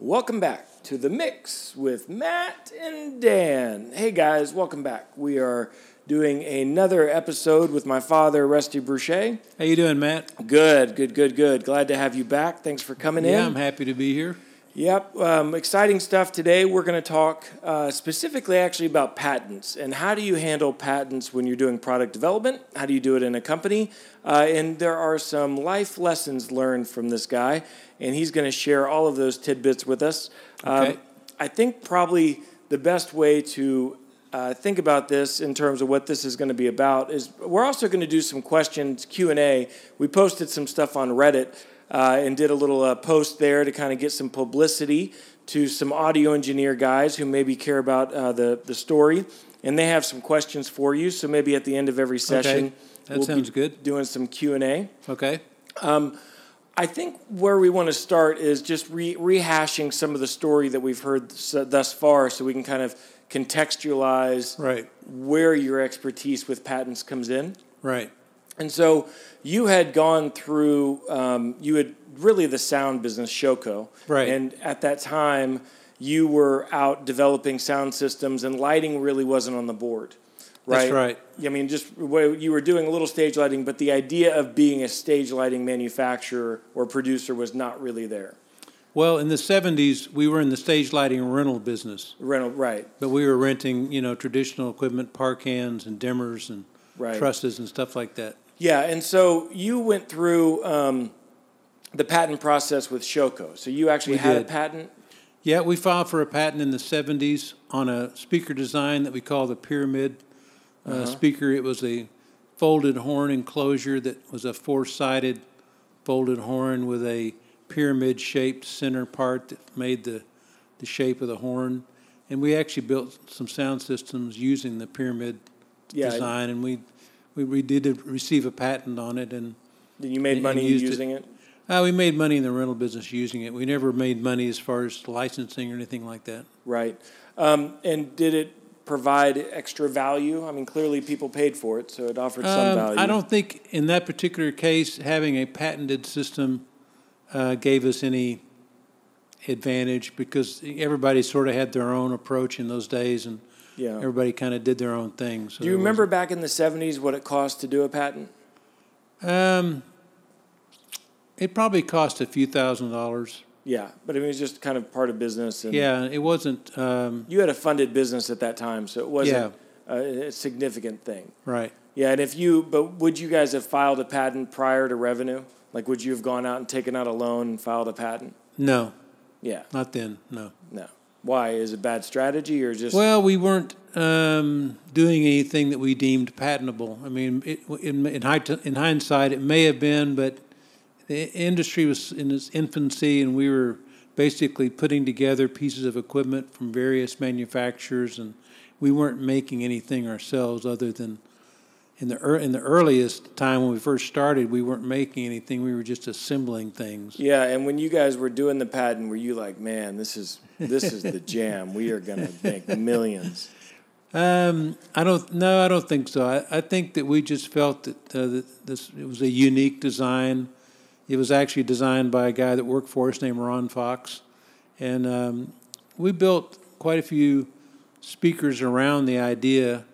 Welcome back to the mix with Matt and Dan. Hey guys, welcome back. We are doing another episode with my father, Rusty Brutsché. How you doing, Matt? Good, good, good, good. Glad to have you back. Thanks for coming Yeah, in. Yeah, I'm happy to be here. Yep, um, exciting stuff today. We're going to talk uh, specifically actually about patents and how do you handle patents when you're doing product development? How do you do it in a company? Uh, and there are some life lessons learned from this guy, and he's going to share all of those tidbits with us. Okay. Um, I think probably the best way to uh, think about this in terms of what this is going to be about is we're also going to do some questions Q and A. We posted some stuff on Reddit uh, and did a little uh, post there to kind of get some publicity to some audio engineer guys who maybe care about uh, the the story, and they have some questions for you. So maybe at the end of every session, That we'll sounds good. doing some Q and A. Okay. I think where we want to start is just re- rehashing some of the story that we've heard thus far, so we can kind of contextualize Right. where your expertise with patents comes in. Right. And so you had gone through, um, you had really the sound business, Showco. Right. And at that time, you were out developing sound systems, and lighting really wasn't on the board. Right? That's right. I mean, just you were doing a little stage lighting, but the idea of being a stage lighting manufacturer or producer was not really there. Well, in the '70s, we were in the stage lighting rental business, Rental, right, but we were renting, you know, traditional equipment, par cans and dimmers and Right. trusses and stuff like that. Yeah. And so you went through um, the patent process with Showco. So you actually We had a patent. Yeah, we filed for a patent in the '70s on a speaker design that we call the pyramid uh, speaker. It was a folded horn enclosure that was a four-sided folded horn with a pyramid-shaped center part that made the the shape of the horn. And we actually built some sound systems using the pyramid Yeah. design, and we, we we did receive a patent on it, and Then you made And- money and used it. using it. uh, we made money in the rental business using it. We never made money as far as licensing or anything like that. Right. Um, and did it provide extra value? I mean, clearly people paid for it, so it offered some Um, value. I don't think in that particular case having a patented system uh, gave us any advantage because everybody sort of had their own approach in those days, and Yeah. everybody kind of did their own thing. So Do you remember back in the 70s what it cost to do a patent? Um, it probably cost a few thousand dollars. Yeah, but I mean, it was just kind of part of business. And Yeah, it wasn't um, You had a funded business at that time, so it wasn't a, a significant thing. right. Yeah, and if you, but would you guys have filed a patent prior to revenue? Like, would you have gone out and taken out a loan and filed a patent? No, Yeah, not then. No. no. Why? Is it bad strategy or just? Well, we weren't um, doing anything that we deemed patentable. I mean, it, in, in, in hindsight, it may have been, but the industry was in its infancy, and we were basically putting together pieces of equipment from various manufacturers, and we weren't making anything ourselves other than in the in the earliest time when we first started, we weren't making anything. We were just assembling things. Yeah, and when you guys were doing the patent, were you like, man, this is this is the jam. We are gonna make millions. Um, I don't. No, I don't think so. I, I think that we just felt that, uh, that this it was a unique design. It was actually designed by a guy that worked for us named Ron Fox, and um, we built quite a few speakers around the idea,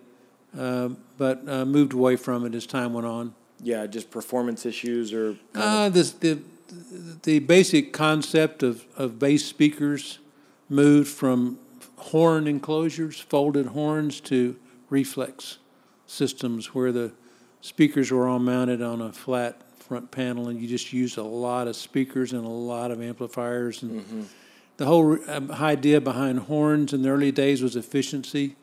uh, but uh, moved away from it as time went on. Yeah, just performance issues or Uh, this, the the basic concept of, of bass speakers moved from horn enclosures, folded horns, to reflex systems where the speakers were all mounted on a flat front panel, and you just used a lot of speakers and a lot of amplifiers. And the whole um, idea behind horns in the early days was efficiency,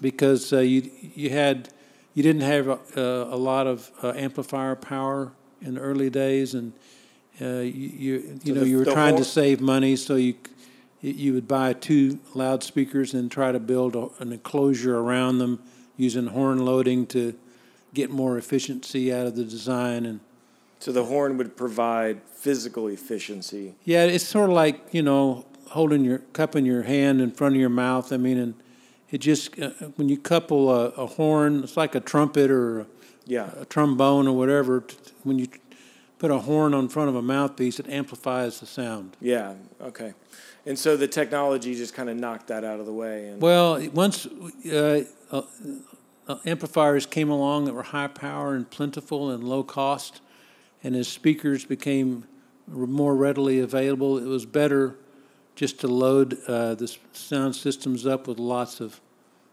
because uh, you you had you didn't have a, a lot of uh, amplifier power in the early days, and uh, you you, you So know the- you were trying to save money, so you you would buy two loudspeakers and try to build a, an enclosure around them using horn loading to get more efficiency out of the design and so the horn would provide physical efficiency. Yeah, it's sort of like you know holding your cup in your hand in front of your mouth. I mean, and it just uh, when you couple a, a horn, it's like a trumpet or a, Yeah, a trombone or whatever. t- When you put a horn on front of a mouthpiece it amplifies the sound. Yeah. Okay. And so the technology just kind of knocked that out of the way. And Well, once uh, uh, uh, amplifiers came along that were high power and plentiful and low cost, and as speakers became more readily available, it was better just to load uh, the sound systems up with lots of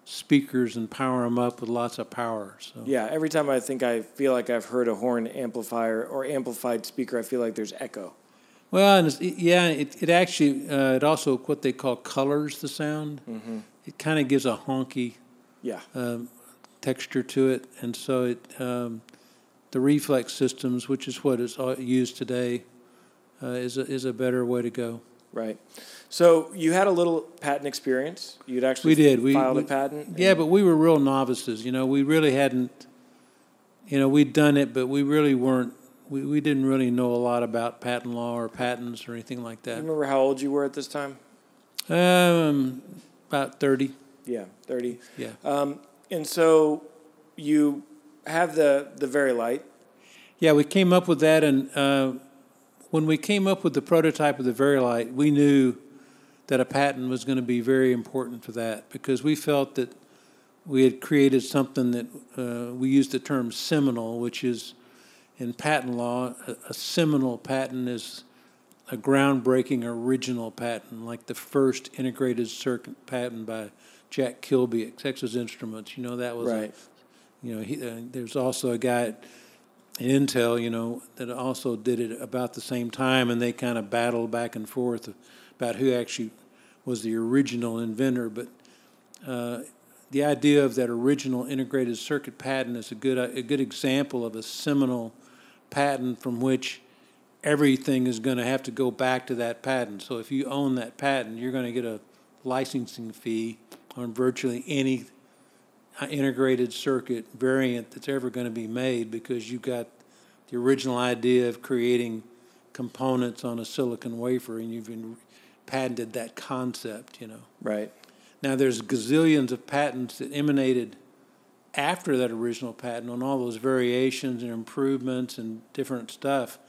speakers and power them up with lots of power. So yeah, every time I think I feel like I've heard a horn amplifier or amplified speaker, I feel like there's echo. Well, and yeah, it, it actually uh, it also what they call colors the sound. It kind of gives a honky Yeah. um, texture to it, and so it um, the reflex systems, which is what is used today, uh, is a, is a better way to go. Right. So you had a little patent experience. You'd actually We did. We- filed we- a patent. Yeah, but we were real novices. You know, we really hadn't. You know, we'd done it, but we really weren't. We, we didn't really know a lot about patent law or patents or anything like Do you that. remember how old you were at this time? Um, about thirty. Yeah, thirty. Yeah. Um, and so you have the the Vari-Lite. Yeah, we came up with that, and uh, when we came up with the prototype of the Vari-Lite, we knew that a patent was going to be very important for that because we felt that we had created something that uh, we used the term seminal, which is in patent law, a, a seminal patent is a groundbreaking original patent, like the first integrated circuit patent by Jack Kilby at Texas Instruments. You know, that was a- Right. you know, he, uh, there's also a guy at Intel, you know, that also did it about the same time, and they kind of battled back and forth about who actually was the original inventor. But uh, the idea of that original integrated circuit patent is a good a good example of a seminal patent from which everything is going to have to go back to that patent. So if you own that patent, you're going to get a licensing fee on virtually any integrated circuit variant that's ever going to be made because you've got the original idea of creating components on a silicon wafer and you've been patented that concept, you know. Right. Now there's gazillions of patents that emanated after that original patent on all those variations and improvements and different stuff,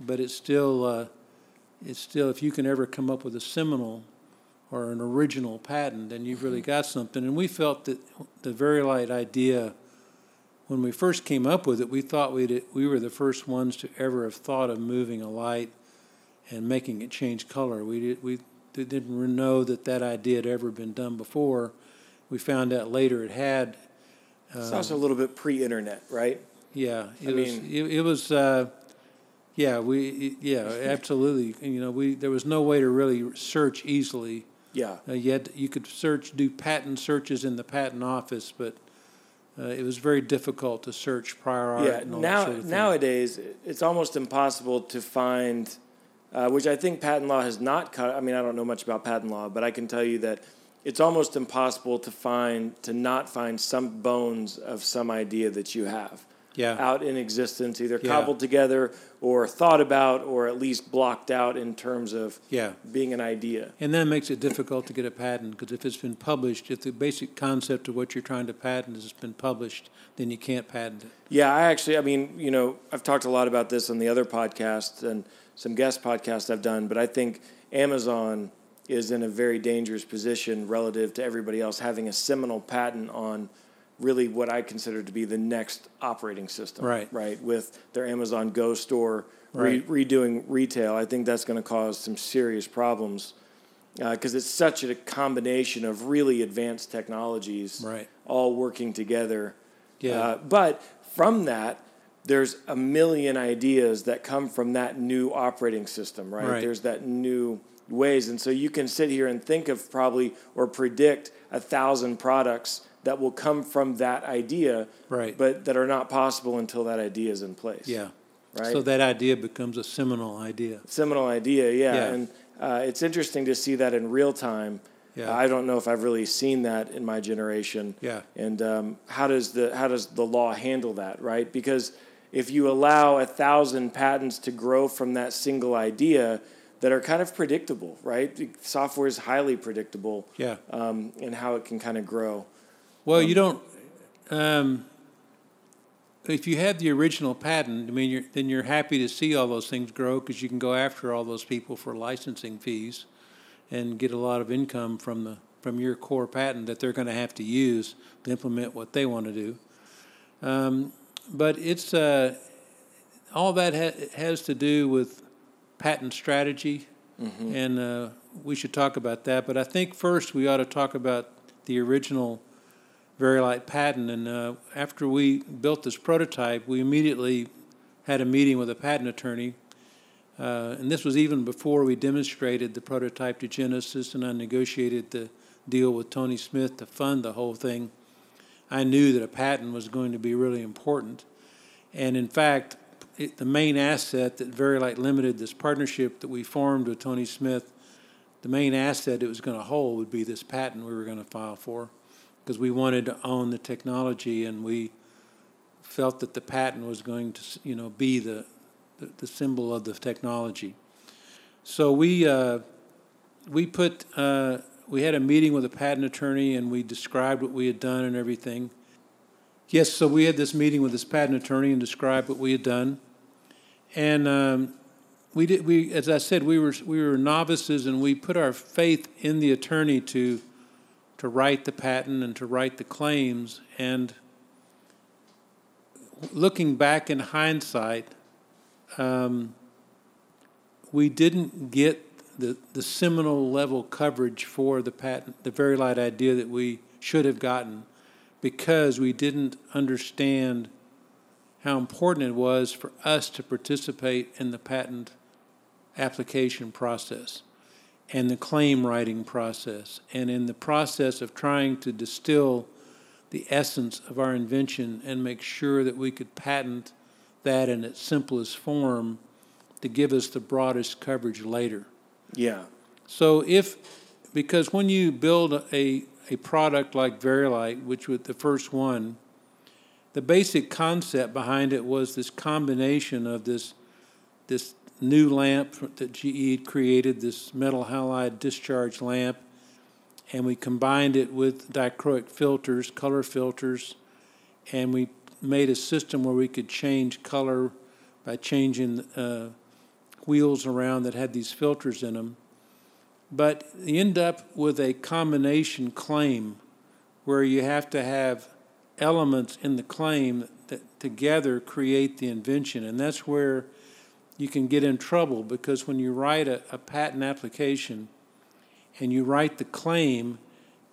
but it's still uh, it's still if you can ever come up with a seminal or an original patent, then you've really got something. And we felt that the Vari-Lite idea when we first came up with it, we thought we we were the first ones to ever have thought of moving a light and making it change color. We did, we didn't know that that idea had ever been done before. We found out later it had. It's also a little bit pre-internet, right? Yeah, it I was. mean- it, it was. Uh, yeah, we. Yeah, absolutely. You know, we there was no way to really search easily. Yeah. Uh, you, had, you could search, do patent searches in the patent office, but uh, it was very difficult to search prior art. Yeah. and all that Now sort of nowadays, it's almost impossible to find, uh, which I think patent law has not cut. I mean, I don't know much about patent law, but I can tell you that it's almost impossible to find to not find some bones of some idea that you have. Yeah. out in existence, either Yeah. cobbled together or thought about, or at least blocked out in terms of Yeah. being an idea. And that makes it difficult to get a patent because if it's been published, if the basic concept of what you're trying to patent has been published, then you can't patent it. Yeah, I actually, I mean, you know, I've talked a lot about this on the other podcasts and some guest podcasts I've done, but I think Amazon is in a very dangerous position relative to everybody else having a seminal patent on really what I consider to be the next operating system. Right. Right. With their Amazon Go store re- Right. redoing retail, I think that's going to cause some serious problems because it's such a combination of really advanced technologies Right. all working together. Yeah. Uh, but from that, there's a million ideas that come from that new operating system, right? Right. There's that new ways. And so you can sit here and think of probably or predict a thousand products that will come from that idea, Right. but that are not possible until that idea is in place. Yeah. Right. So that idea becomes a seminal idea. Seminal idea, yeah. Yeah. And uh, it's interesting to see that in real time. Yeah. I don't know if I've really seen that in my generation. Yeah. And um, how does the how does the law handle that, right? Because if you allow a thousand patents to grow from that single idea that are kind of predictable, right? Software is highly predictable. Yeah. Um, and how it can kind of grow. Well, you don't. Um, if you have the original patent, I mean, you're, then you're happy to see all those things grow because you can go after all those people for licensing fees and get a lot of income from the from your core patent that they're going to have to use to implement what they want to do. Um, but it's uh, all that ha- has to do with patent strategy, and uh, we should talk about that. But I think first we ought to talk about the original Vari-Lite patent. And uh, after we built this prototype, we immediately had a meeting with a patent attorney. Uh, and this was even before we demonstrated the prototype to Genesis, and I negotiated the deal with Tony Smith to fund the whole thing. I knew that a patent was going to be really important. And in fact, it, the main asset that Vari-Lite Limited, this partnership that we formed with Tony Smith, the main asset it was going to hold would be this patent we were going to file for because we wanted to own the technology and we felt that the patent was going to, you know, be the, the, the symbol of the technology. So we, uh, we put, uh, we had a meeting with a patent attorney and we described what we had done and everything. Yes, so we had this meeting with this patent attorney and described what we had done. And um, we did, we, as I said, we were, we were novices and we put our faith in the attorney to, to write the patent and to write the claims. And looking back in hindsight, um, we didn't get the, the seminal level coverage for the patent, the Vari-Lite idea that we should have gotten because we didn't understand how important it was for us to participate in the patent application process and the claim writing process and in the process of trying to distill the essence of our invention and make sure that we could patent that in its simplest form to give us the broadest coverage later. Yeah. So if, because when you build a, a product like Vari-Lite, which was the first one, the basic concept behind it was this combination of this, this new lamp that GE created, this metal halide discharge lamp, and we combined it with dichroic filters, color filters, and we made a system where we could change color by changing uh, wheels around that had these filters in them. But you end up with a combination claim where you have to have elements in the claim that together create the invention. And that's where you can get in trouble because when you write a, a patent application and you write the claim,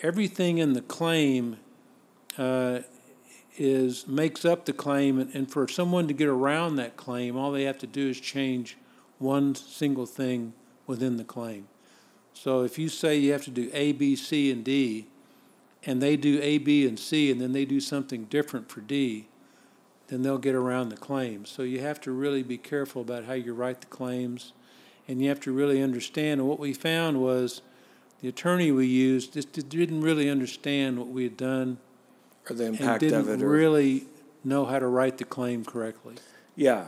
everything in the claim uh, is makes up the claim, and, and for someone to get around that claim, all they have to do is change one single thing within the claim. So if you say you have to do A, B, C, and D, and they do A, B, and C, and then they do something different for D, then they'll get around the claims. So you have to really be careful about how you write the claims, and you have to really understand. And what we found was the attorney we used just didn't really understand what we had done Or the and impact didn't of it. Or, really know how to write the claim correctly. yeah.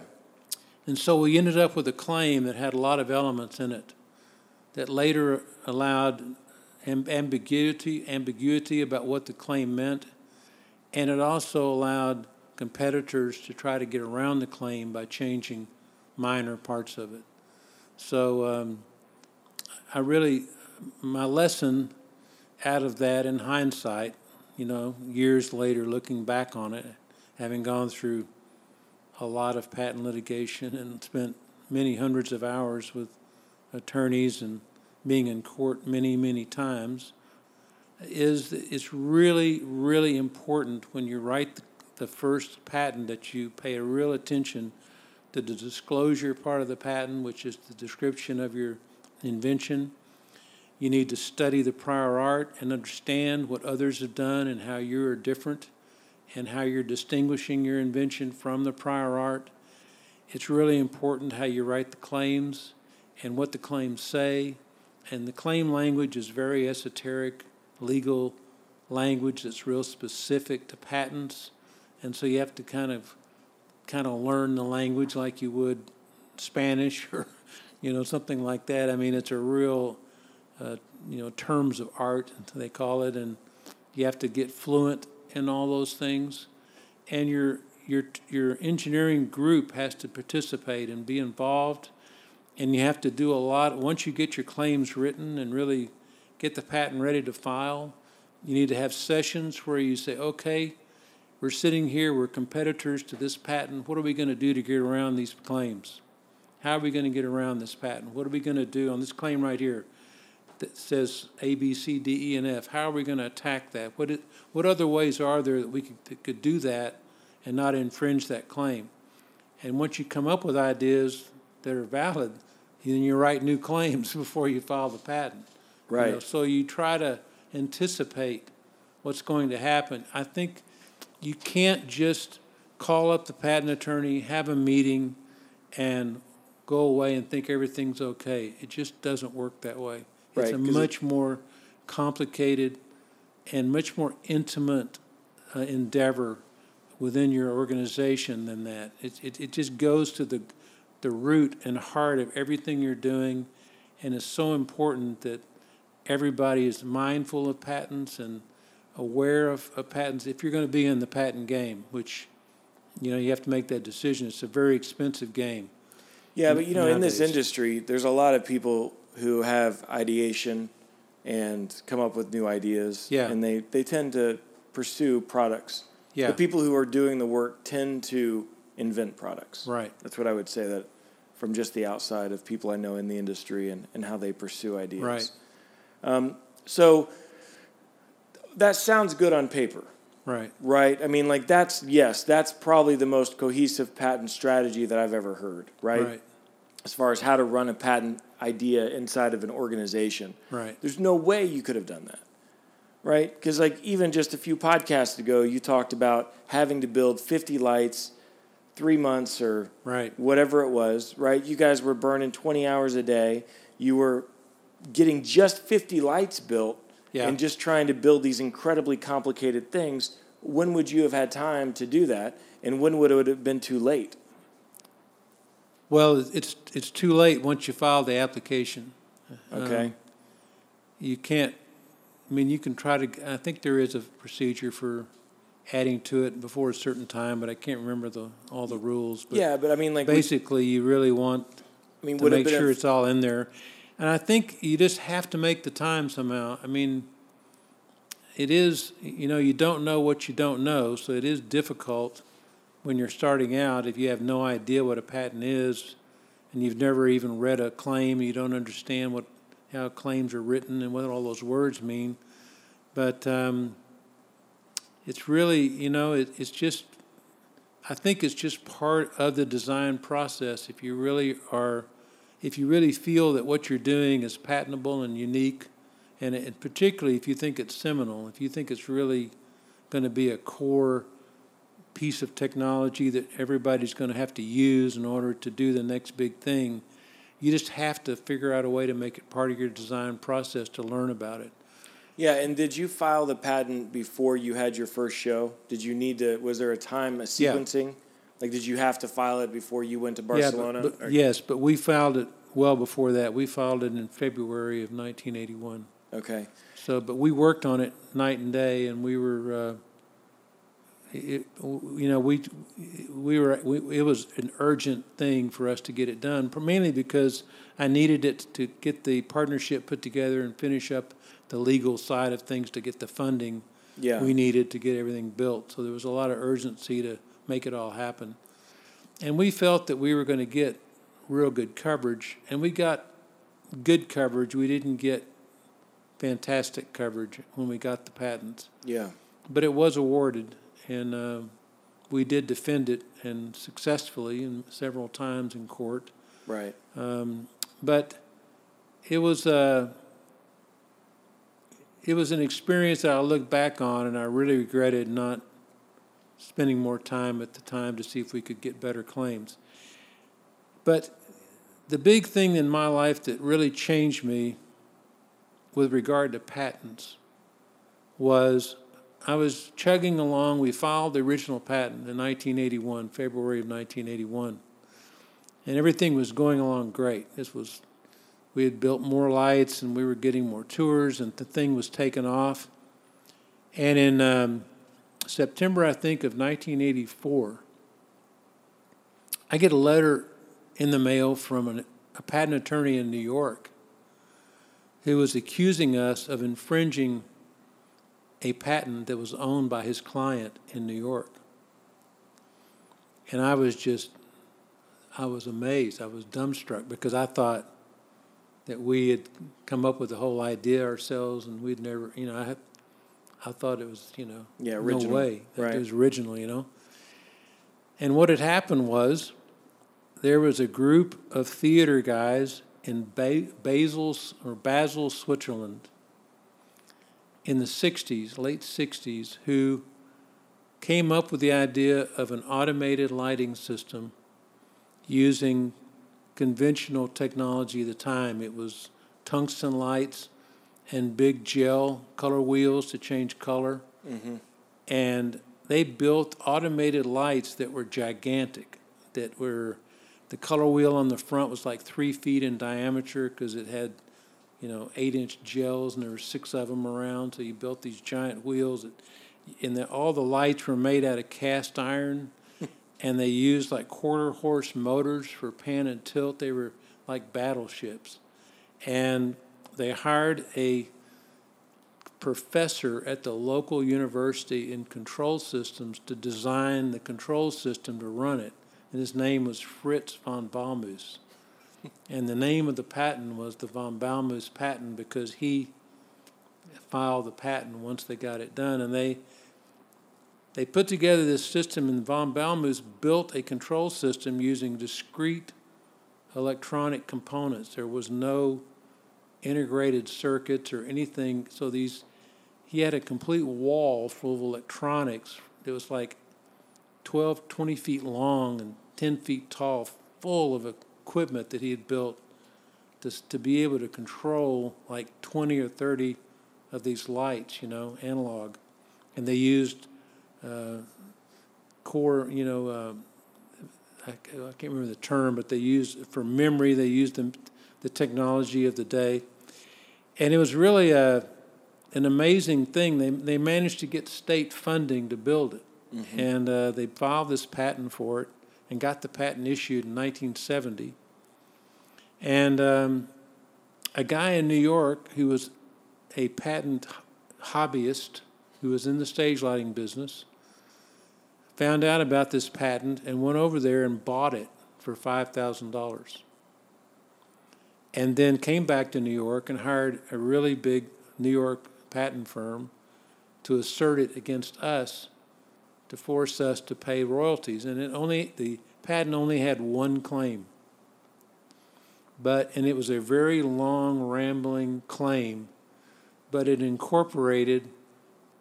And so we ended up with a claim that had a lot of elements in it that later allowed ambiguity, ambiguity about what the claim meant, and it also allowed competitors to try to get around the claim by changing minor parts of it. So um, I really, my lesson out of that in hindsight, you know, years later looking back on it, having gone through a lot of patent litigation and spent many hundreds of hours with attorneys and being in court many, many times, is it's really, really important when you write the, the first patent that you pay a real attention to the disclosure part of the patent, which is the description of your invention. You need to study the prior art and understand what others have done and how you are different and how you're distinguishing your invention from the prior art. It's really important how you write the claims and what the claims say. And the claim language is very esoteric, legal language that's real specific to patents. And so you have to kind of kind of learn the language like you would Spanish or you know something like that. I mean, it's a real uh, you know terms of art they call it, and you have to get fluent in all those things. And your your your engineering group has to participate and be involved, and you have to do a lot. Once you get your claims written and really get the patent ready to file, you need to have sessions where you say, okay, we're sitting here, we're competitors to this patent. What are we going to do to get around these claims? How are we going to get around this patent? What are we going to do on this claim right here that says A, B, C, D, E, and F? How are we going to attack that? What, it, what other ways are there that we could, that could do that and not infringe that claim? And once you come up with ideas that are valid, then you write new claims before you file the patent. You know, Right. so you try to anticipate what's going to happen. I think you can't just call up the patent attorney, have a meeting, and go away and think everything's okay. It just doesn't work that way. It's a 'cause it- much more complicated and much more intimate uh, endeavor within your organization than that. It, it, it just goes to the, the root and heart of everything you're doing, and it's so important that everybody is mindful of patents and aware of, of patents if you're going to be in the patent game, which, you know, you have to make that decision. It's a very expensive game. Yeah, but you know, in this industry, there's a lot of people who have ideation and come up with new ideas. Yeah. And they, they tend to pursue products. Yeah, The people who are doing the work tend to invent products. right. That's what I would say that from just the outside of people I know in the industry and, and how they pursue ideas. Right. Um, so that sounds good on paper, Right. right? I mean, like that's, yes, that's probably the most cohesive patent strategy that I've ever heard, right? Right. As far as how to run a patent idea inside of an organization. Right. There's no way you could have done that, right? Because, like, even just a few podcasts ago, you talked about having to build 50 lights, three months or Right. whatever it was, right? You guys were burning 20 hours a day. You were getting just 50 lights built Yeah. and just trying to build these incredibly complicated things. When would you have had time to do that? And when would it have been too late? Well, it's it's too late once you file the application. Okay. Um, you can't. I mean, you can try to. I think there is a procedure for adding to it before a certain time, but I can't remember the all the rules. But yeah, but I mean, like, would- basically, you really want I mean, to make been a- sure it's all in there. And I think you just have to make the time somehow. I mean, it is, you know, you don't know what you don't know, so it is difficult when you're starting out if you have no idea what a patent is and you've never even read a claim, you don't understand what how claims are written and what all those words mean. But um, it's really, you know, it, it's just I think it's just part of the design process. If you really are, if you really feel that what you're doing is patentable and unique, and, and particularly if you think it's seminal, if you think it's really going to be a core piece of technology that everybody's going to have to use in order to do the next big thing, you just have to figure out a way to make it part of your design process to learn about it. Yeah, and did you file the patent before you had your first show? Did you need to? Was there a time, a Yeah. Like, did you have to file it before you went to Barcelona? Yeah, but- but- yes, but we filed it well before that. We filed it in February of 1981. Okay. So, but we worked on it night and day, and we were, uh, it, you know, we we were we, it was an urgent thing for us to get it done, mainly because I needed it to get the partnership put together and finish up the legal side of things to get the funding Yeah. we needed to get everything built. So there was a lot of urgency to make it all happen, and we felt that we were going to get real good coverage, and we got good coverage. We didn't get fantastic coverage when we got the patents, yeah. but it was awarded, and uh, we did defend it and successfully and several times in court. Right. Um, but it was uh, it was an experience that I look back on, and I really regretted not spending more time at the time to see if we could get better claims. But the big thing in my life that really changed me with regard to patents was I was chugging along. We filed the original patent in 1981, February of 1981 and everything was going along great. This was, we had built more lights and we were getting more tours, and the thing was taking off. And in um, September, I think, of 1984, I get a letter in the mail from an, a patent attorney in New York who was accusing us of infringing a patent that was owned by his client in New York. And I was just, I was amazed. I was dumbstruck because I thought that we had come up with the whole idea ourselves and we'd never, you know, I had, I thought it was, you know, Yeah, no way that Right. it was original, you know. And what had happened was there was a group of theater guys in ba- Basel or Basel, Switzerland, in the '60s, late '60s, who came up with the idea of an automated lighting system using conventional technology at the time. It was tungsten lights and big gel color wheels to change color. Mm-hmm. And they built automated lights that were gigantic, that were the color wheel on the front was like three feet in diameter because it had, you know, eight inch gels and there were six of them around. So you built these giant wheels, that, and the, all the lights were made out of cast iron, and they used like quarter horse motors for pan and tilt. They were like battleships, and they hired a professor at the local university in control systems to design the control system to run it. And his name was Fritz von Balmus. And the name of the patent was the von Balmus patent because he filed the patent once they got it done. And they they put together this system, and von Balmus built a control system using discrete electronic components. There was no integrated circuits or anything. So these, he had a complete wall full of electronics. It was like 12, 20 feet long and 10 feet tall, full of equipment that he had built to, to be able to control like 20 or 30 of these lights, you know, analog. And they used uh, core, you know, uh, I, I can't remember the term, but they used for memory, they used the, the technology of the day. And it was really a, an amazing thing. They, they managed to get state funding to build it. And uh, they filed this patent for it and got the patent issued in 1970. And um, a guy in New York who was a patent hobbyist who was in the stage lighting business found out about this patent and went over there and bought it for $5,000. And then came back to New York and hired a really big New York patent firm to assert it against us to force us to pay royalties. And it only the patent only had one claim. But and it was a very long rambling claim, but it incorporated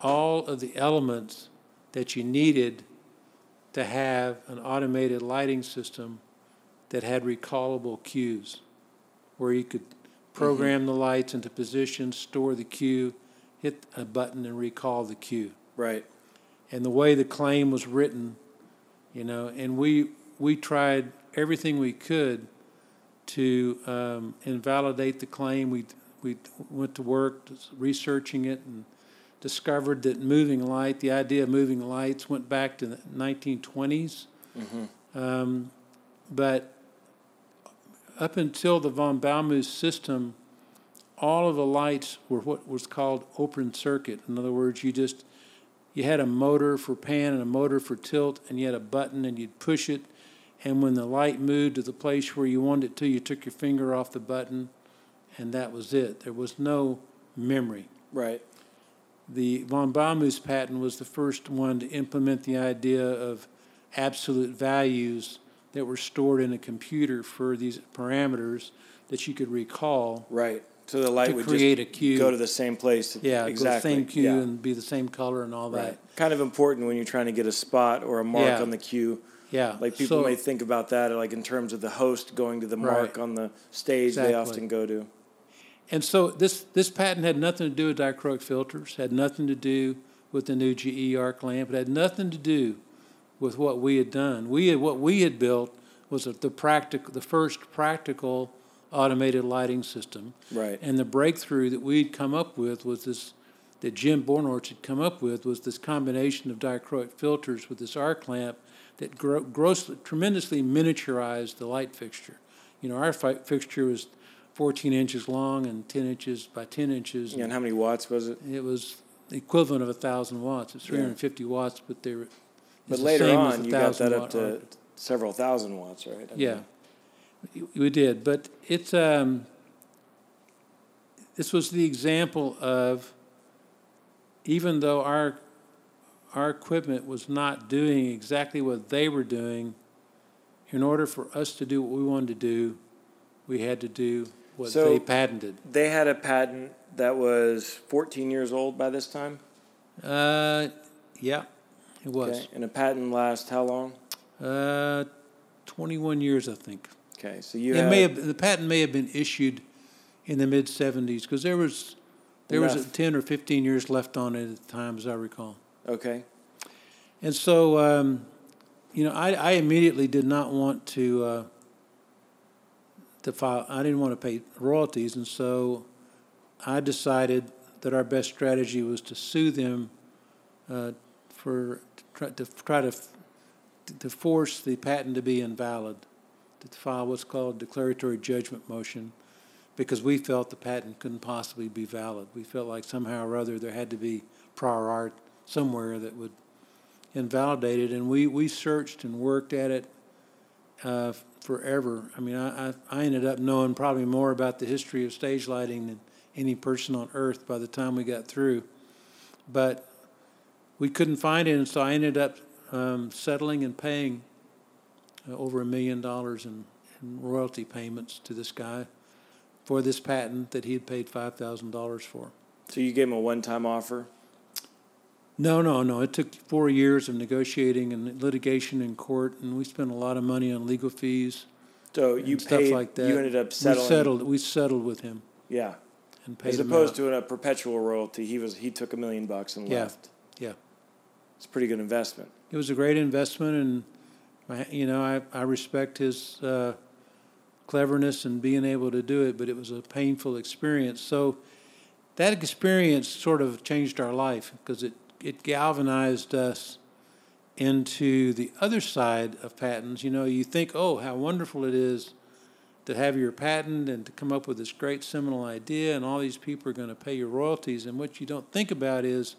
all of the elements that you needed to have an automated lighting system that had recallable cues, where you could program the lights into position, store the cue, hit a button, and recall the cue. Right. And the way the claim was written, you know, and we we tried everything we could to um, invalidate the claim. We we went to work researching it and discovered that moving light, the idea of moving lights, went back to the 1920s. Um, but up until the von Balmus system, all of the lights were what was called open circuit. In other words, you just you had a motor for pan and a motor for tilt, and you had a button, and you'd push it, and when the light moved to the place where you wanted it to, you took your finger off the button, and that was it. There was no memory. Right. The von Balmus patent was the first one to implement the idea of absolute values that were stored in a computer for these parameters that you could recall. Right. So the light To would create just a cue. go to the same place. Yeah, exactly. the same cue yeah. and be the same color and all that. Kind of important when you're trying to get a spot or a mark Yeah. on the cue. Yeah. Like people so, may think about that, like in terms of the host going to the mark Right. on the stage. They often go to. And so this this patent had nothing to do with dichroic filters, had nothing to do with the new GE arc lamp. It had nothing to do with what we had done. We had what we had built was the practical, the first practical automated lighting system. Right. And the breakthrough that we'd come up with was this, that Jim Bornhorst had come up with was this combination of dichroic filters with this arc lamp that gro- grossly, tremendously miniaturized the light fixture. You know, our fi- fixture was 14 inches long and 10 inches by 10 inches. Yeah, and how many watts was it? It was the equivalent of a thousand watts. It's Yeah. 350 watts, but they were. But later on, you got that up to arc. several thousand watts, right? I mean, Yeah, we did, but it's um, this was the example of even though our our equipment was not doing exactly what they were doing, in order for us to do what we wanted to do, we had to do what So- they patented. They had a patent that was 14 years old by this time. Uh, yeah, it was. Okay, and a patent lasts how long? Uh, 21 years, I think. Okay, so you it had may have the patent may have been issued in the mid 70s because there was there was Enough. 10 or 15 years left on it at the time, as I recall. okay. And so, um, you know, I, I immediately did not want to uh, to file. I didn't want to pay royalties, and so I decided that our best strategy was to sue them uh, for try to try to to force the patent to be invalid, to file what's called declaratory judgment motion, because we felt the patent couldn't possibly be valid. We felt like somehow or other there had to be prior art somewhere that would invalidate it, and we, we searched and worked at it uh, forever. I mean, I, I ended up knowing probably more about the history of stage lighting than any person on earth by the time we got through. But we couldn't find it, and so I ended up um, settling and paying uh, over a million dollars in, in royalty payments to this guy for this patent that he had paid five thousand dollars for. So you gave him a one-time offer. No, no, no. It took four years of negotiating and litigation in court, and we spent a lot of money on legal fees So you stuff paid. like that. You ended up settling. We settled. We settled with him Yeah, and paid as him opposed to a perpetual royalty. He was he took a million bucks and Yeah. left. Yeah. It's a pretty good investment. It was a great investment, and you know, I, I respect his uh, cleverness and being able to do it, but it was a painful experience. So that experience sort of changed our life because it, it galvanized us into the other side of patents. You know, you think, oh, how wonderful it is to have your patent and to come up with this great seminal idea, and all these people are going to pay your royalties. And what you don't think about is,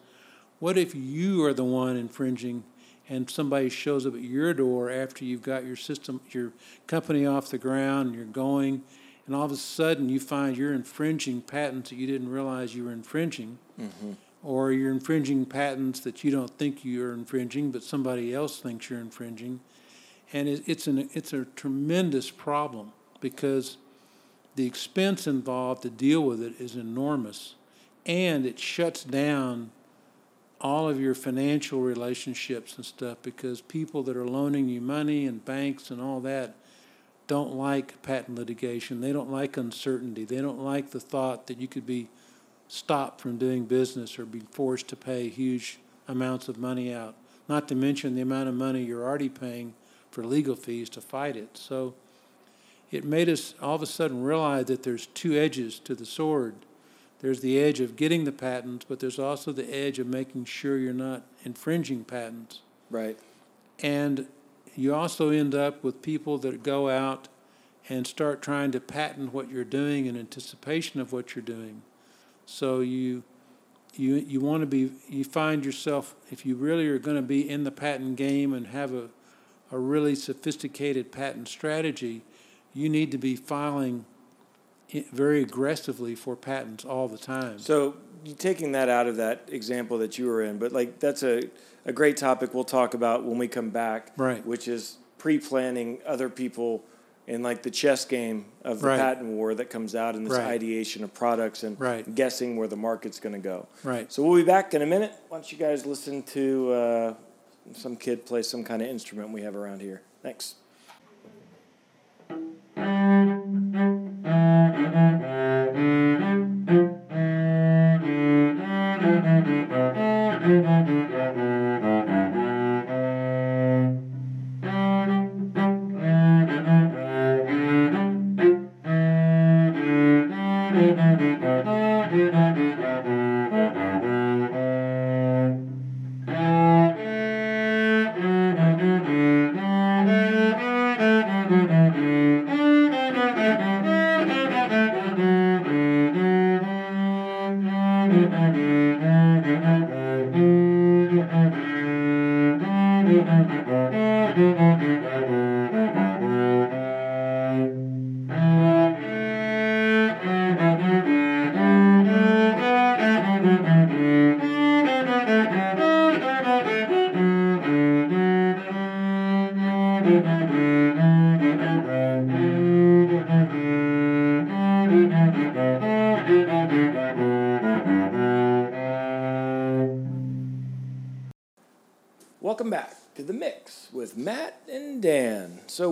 what if you are the one infringing and somebody shows up at your door after you've got your system, your company off the ground, and you're going, and all of a sudden you find you're infringing patents that you didn't realize you were infringing, mm-hmm. or you're infringing patents that you don't think you're infringing, but somebody else thinks you're infringing, and it, it's an it's a tremendous problem because the expense involved to deal with it is enormous, and it shuts down all of your financial relationships and stuff because people that are loaning you money and banks and all that don't like patent litigation. They don't like uncertainty. They don't like the thought that you could be stopped from doing business or be forced to pay huge amounts of money out. Not to mention the amount of money you're already paying for legal fees to fight it. So it made us all of a sudden realize that there's two edges to the sword. There's the edge of getting the patents, but there's also the edge of making sure you're not infringing patents. Right. And you also end up with people that go out and start trying to patent what you're doing in anticipation of what you're doing. So you you you want to be you find yourself if you really are going to be in the patent game and have a a really sophisticated patent strategy, you need to be filing very aggressively for patents all the time. So taking that out of that example that you were in, but like that's a, a great topic we'll talk about when we come back. Right. Which is pre-planning other people in like the chess game of the Right. patent war that comes out in this Right. ideation of products and Right. guessing where the market's going to go. Right. So we'll be back in a minute. Why don't you guys listen to uh, some kid play some kind of instrument we have around here? Thanks. Welcome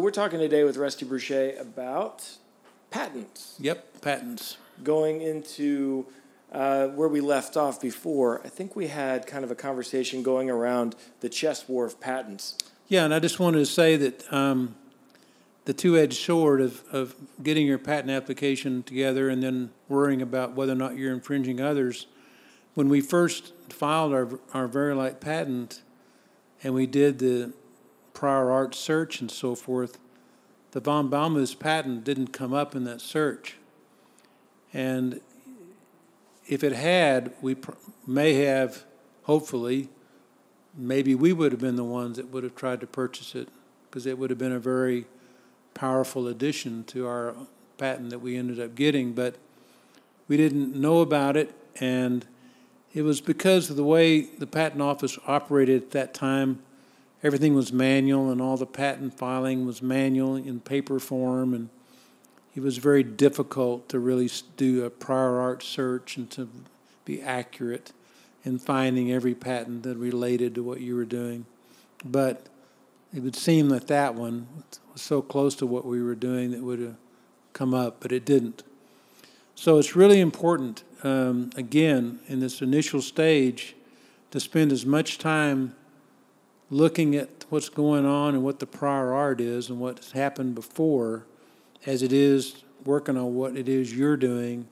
we're talking today with Rusty Brutsché about patents. Yep, patents. Going into uh, where we left off before, I think we had kind of a conversation going around the chess war of patents. Yeah, and I just wanted to say that um, the two-edged sword of, of getting your patent application together and then worrying about whether or not you're infringing others. When we first filed our our Vari-Lite patent, and we did the prior art search and so forth, the von Baumhuis patent didn't come up in that search. And if it had, we pr- may have, hopefully, maybe we would have been the ones that would have tried to purchase it because it would have been a very powerful addition to our patent that we ended up getting. But we didn't know about it, and it was because of the way the patent office operated at that time. Everything was manual, and all the patent filing was manual in paper form, and it was very difficult to really do a prior art search and to be accurate in finding every patent that related to what you were doing. But it would seem that that one was so close to what we were doing that would have come up, but it didn't. So it's really important, um, again, in this initial stage, to spend as much time looking at what's going on and what the prior art is and what's happened before as it is working on what it is you're doing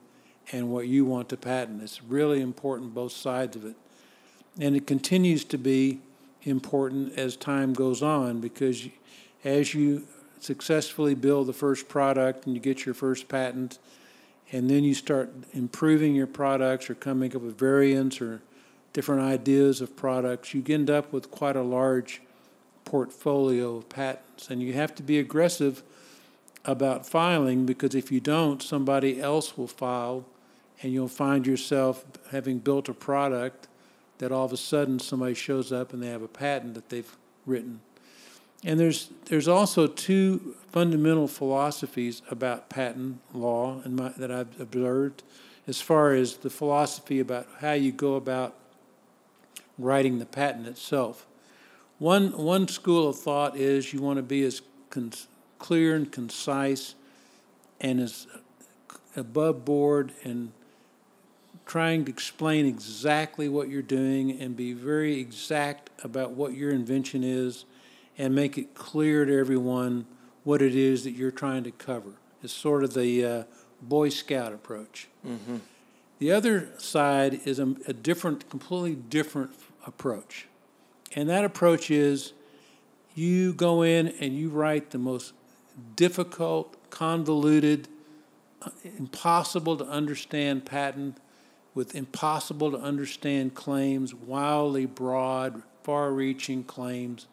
and what you want to patent. It's really important, both sides of it. And it continues to be important as time goes on because as you successfully build the first product and you get your first patent, and then you start improving your products or coming up with variants or different ideas of products, you end up with quite a large portfolio of patents. And you have to be aggressive about filing because if you don't, somebody else will file and you'll find yourself having built a product that all of a sudden somebody shows up and they have a patent that they've written. And there's there's also two fundamental philosophies about patent law my, that I've observed, as far as the philosophy about how you go about writing the patent itself. One one school of thought is you want to be as con- clear and concise and as above board and trying to explain exactly what you're doing and be very exact about what your invention is and make it clear to everyone what it is that you're trying to cover. It's sort of the uh, Boy Scout approach. The other side is a, a different, completely different approach. And that approach is you go in and you write the most difficult, convoluted, impossible to understand patent with impossible to understand claims, wildly broad, far reaching claims.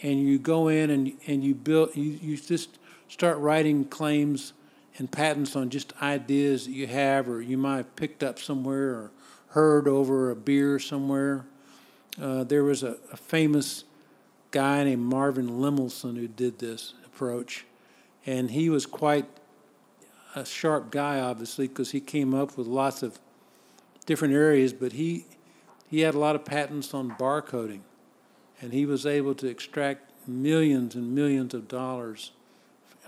And you go in and, and you build, you, you just start writing claims and patents on just ideas that you have or you might have picked up somewhere or heard over a beer somewhere. Uh, there was a, a famous guy named Marvin Lemelson who did this approach, and he was quite a sharp guy, obviously, because he came up with lots of different areas, but he he had a lot of patents on barcoding, and he was able to extract millions and millions of dollars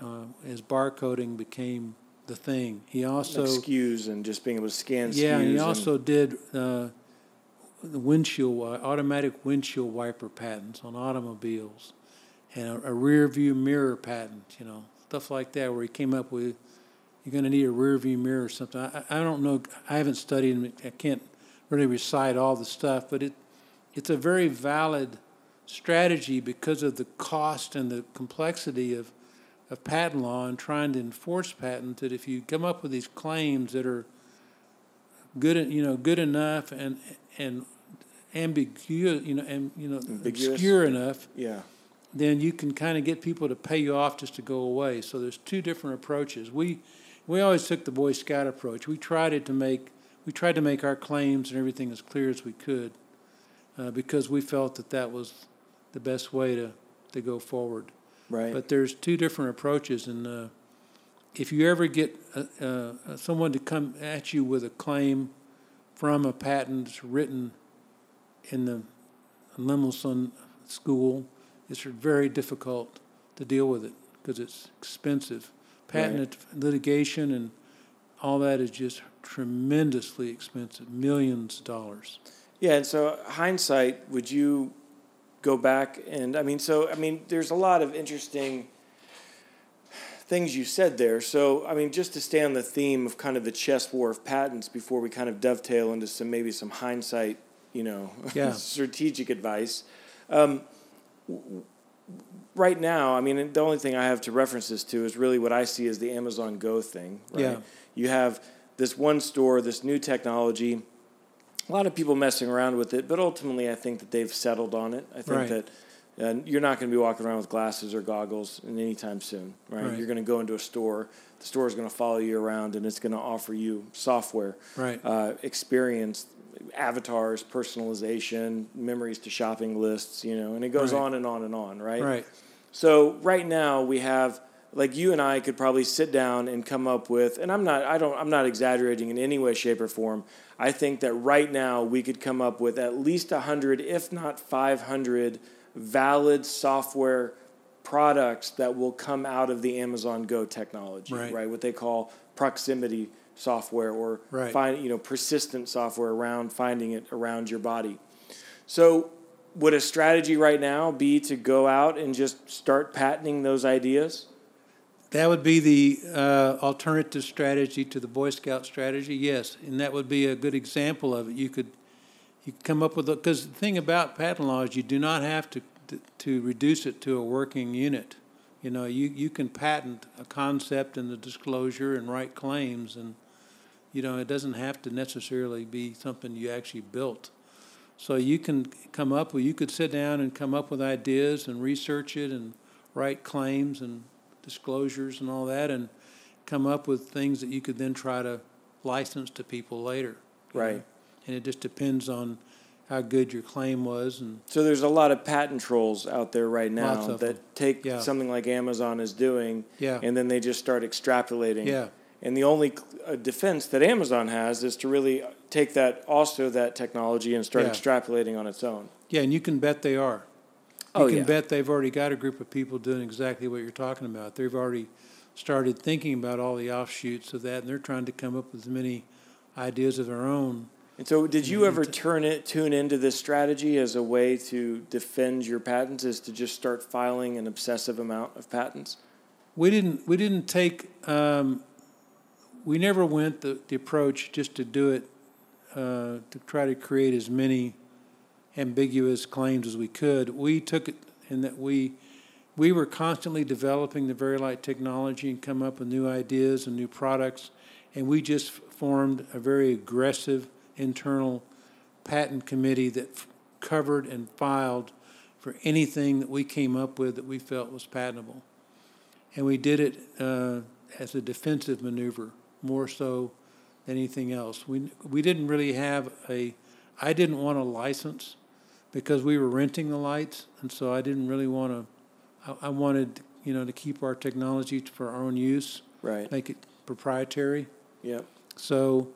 uh, as barcoding became the thing. He also like SKUs and just being able to scan SKUs. yeah, and he also did uh, the windshield, wi- automatic windshield wiper patents on automobiles, and a, a rear view mirror patent, you know, stuff like that, where he came up with you're going to need a rear view mirror or something. I, I I don't know. I haven't studied. I can't really recite all the stuff, but it it's a very valid strategy because of the cost and the complexity of of patent law and trying to enforce patents. That if you come up with these claims that are good, you know, good enough and and ambiguous, you know, and you know, Ambiguous. obscure enough, Yeah. then you can kind of get people to pay you off just to go away. So there's two different approaches. We we always took the Boy Scout approach. We tried it to make we tried to make our claims and everything as clear as we could, uh, because we felt that that was the best way to to go forward. Right. But there's two different approaches, and uh, if you ever get uh, uh, someone to come at you with a claim from a patent that's written in the Lemelson school, it's very difficult to deal with it because it's expensive. Patent litigation and all that is just tremendously expensive, millions of dollars. Yeah, and so hindsight, would you go back and I mean, so I mean, there's a lot of interesting things you said there. So I mean, just to stay on the theme of kind of the chess war of patents before we kind of dovetail into some maybe some hindsight, you know, Yeah. strategic advice. Um, right now, I mean, the only thing I have to reference this to is really what I see as the Amazon Go thing. Right? Yeah. You have this one store, this new technology a lot of people messing around with it, but ultimately, I think that they've settled on it. I think Right. that uh, you're not going to be walking around with glasses or goggles anytime soon, right? Right. You're going to go into a store. The store is going to follow you around, and it's going to offer you software, Right. uh, experience, avatars, personalization, memories to shopping lists, you know, and it goes Right. on and on and on, right? Right. So right now we have like you and I could probably sit down and come up with and I'm not I don't I'm not exaggerating in any way shape or form. I think that right now we could come up with at least 100 if not 500 valid software products that will come out of the Amazon Go technology, Right. What they call proximity software or Right. find you know persistent software around finding it around your body. So would a strategy right now be to go out and just start patenting those ideas? That would be the uh, alternative strategy to the Boy Scout strategy, yes, and that would be a good example of it. You could you could come up with because the thing about patent law is you do not have to, to to reduce it to a working unit. You know, you you can patent a concept and the disclosure and write claims, and you know it doesn't have to necessarily be something you actually built. So you can come up with you could sit down and come up with ideas and research it and write claims and disclosures and all that and come up with things that you could then try to license to people later. you know. Right. And it just depends on how good your claim was and So there's a lot of patent trolls out there right now that them. take Yeah. something like Amazon is doing, Yeah. and then they just start extrapolating. Yeah. And the only uh, defense that Amazon has is to really take that also that technology and start Yeah. extrapolating on its own. yeah, and you can bet they are. You Oh, can yeah. bet they've already got a group of people doing exactly what you're talking about. They've already started thinking about all the offshoots of that and they're trying to come up with as many ideas of their own. And so, did you ever turn it tune into this strategy as a way to defend your patents? Is to just start filing an obsessive amount of patents? We didn't. We didn't take. Um, we never went the, the approach just to do it uh, to try to create as many ambiguous claims as we could. We took it in that we we were constantly developing the Vari-Lite technology and come up with new ideas and new products, and we just formed a very aggressive internal patent committee that f- covered and filed for anything that we came up with that we felt was patentable and we did it uh, as a defensive maneuver more so than anything else. We we didn't really have a. I didn't want a license because we were renting the lights, and so I didn't really want to. I, I wanted you know to keep our technology for our own use, Right. make it proprietary. Yep. So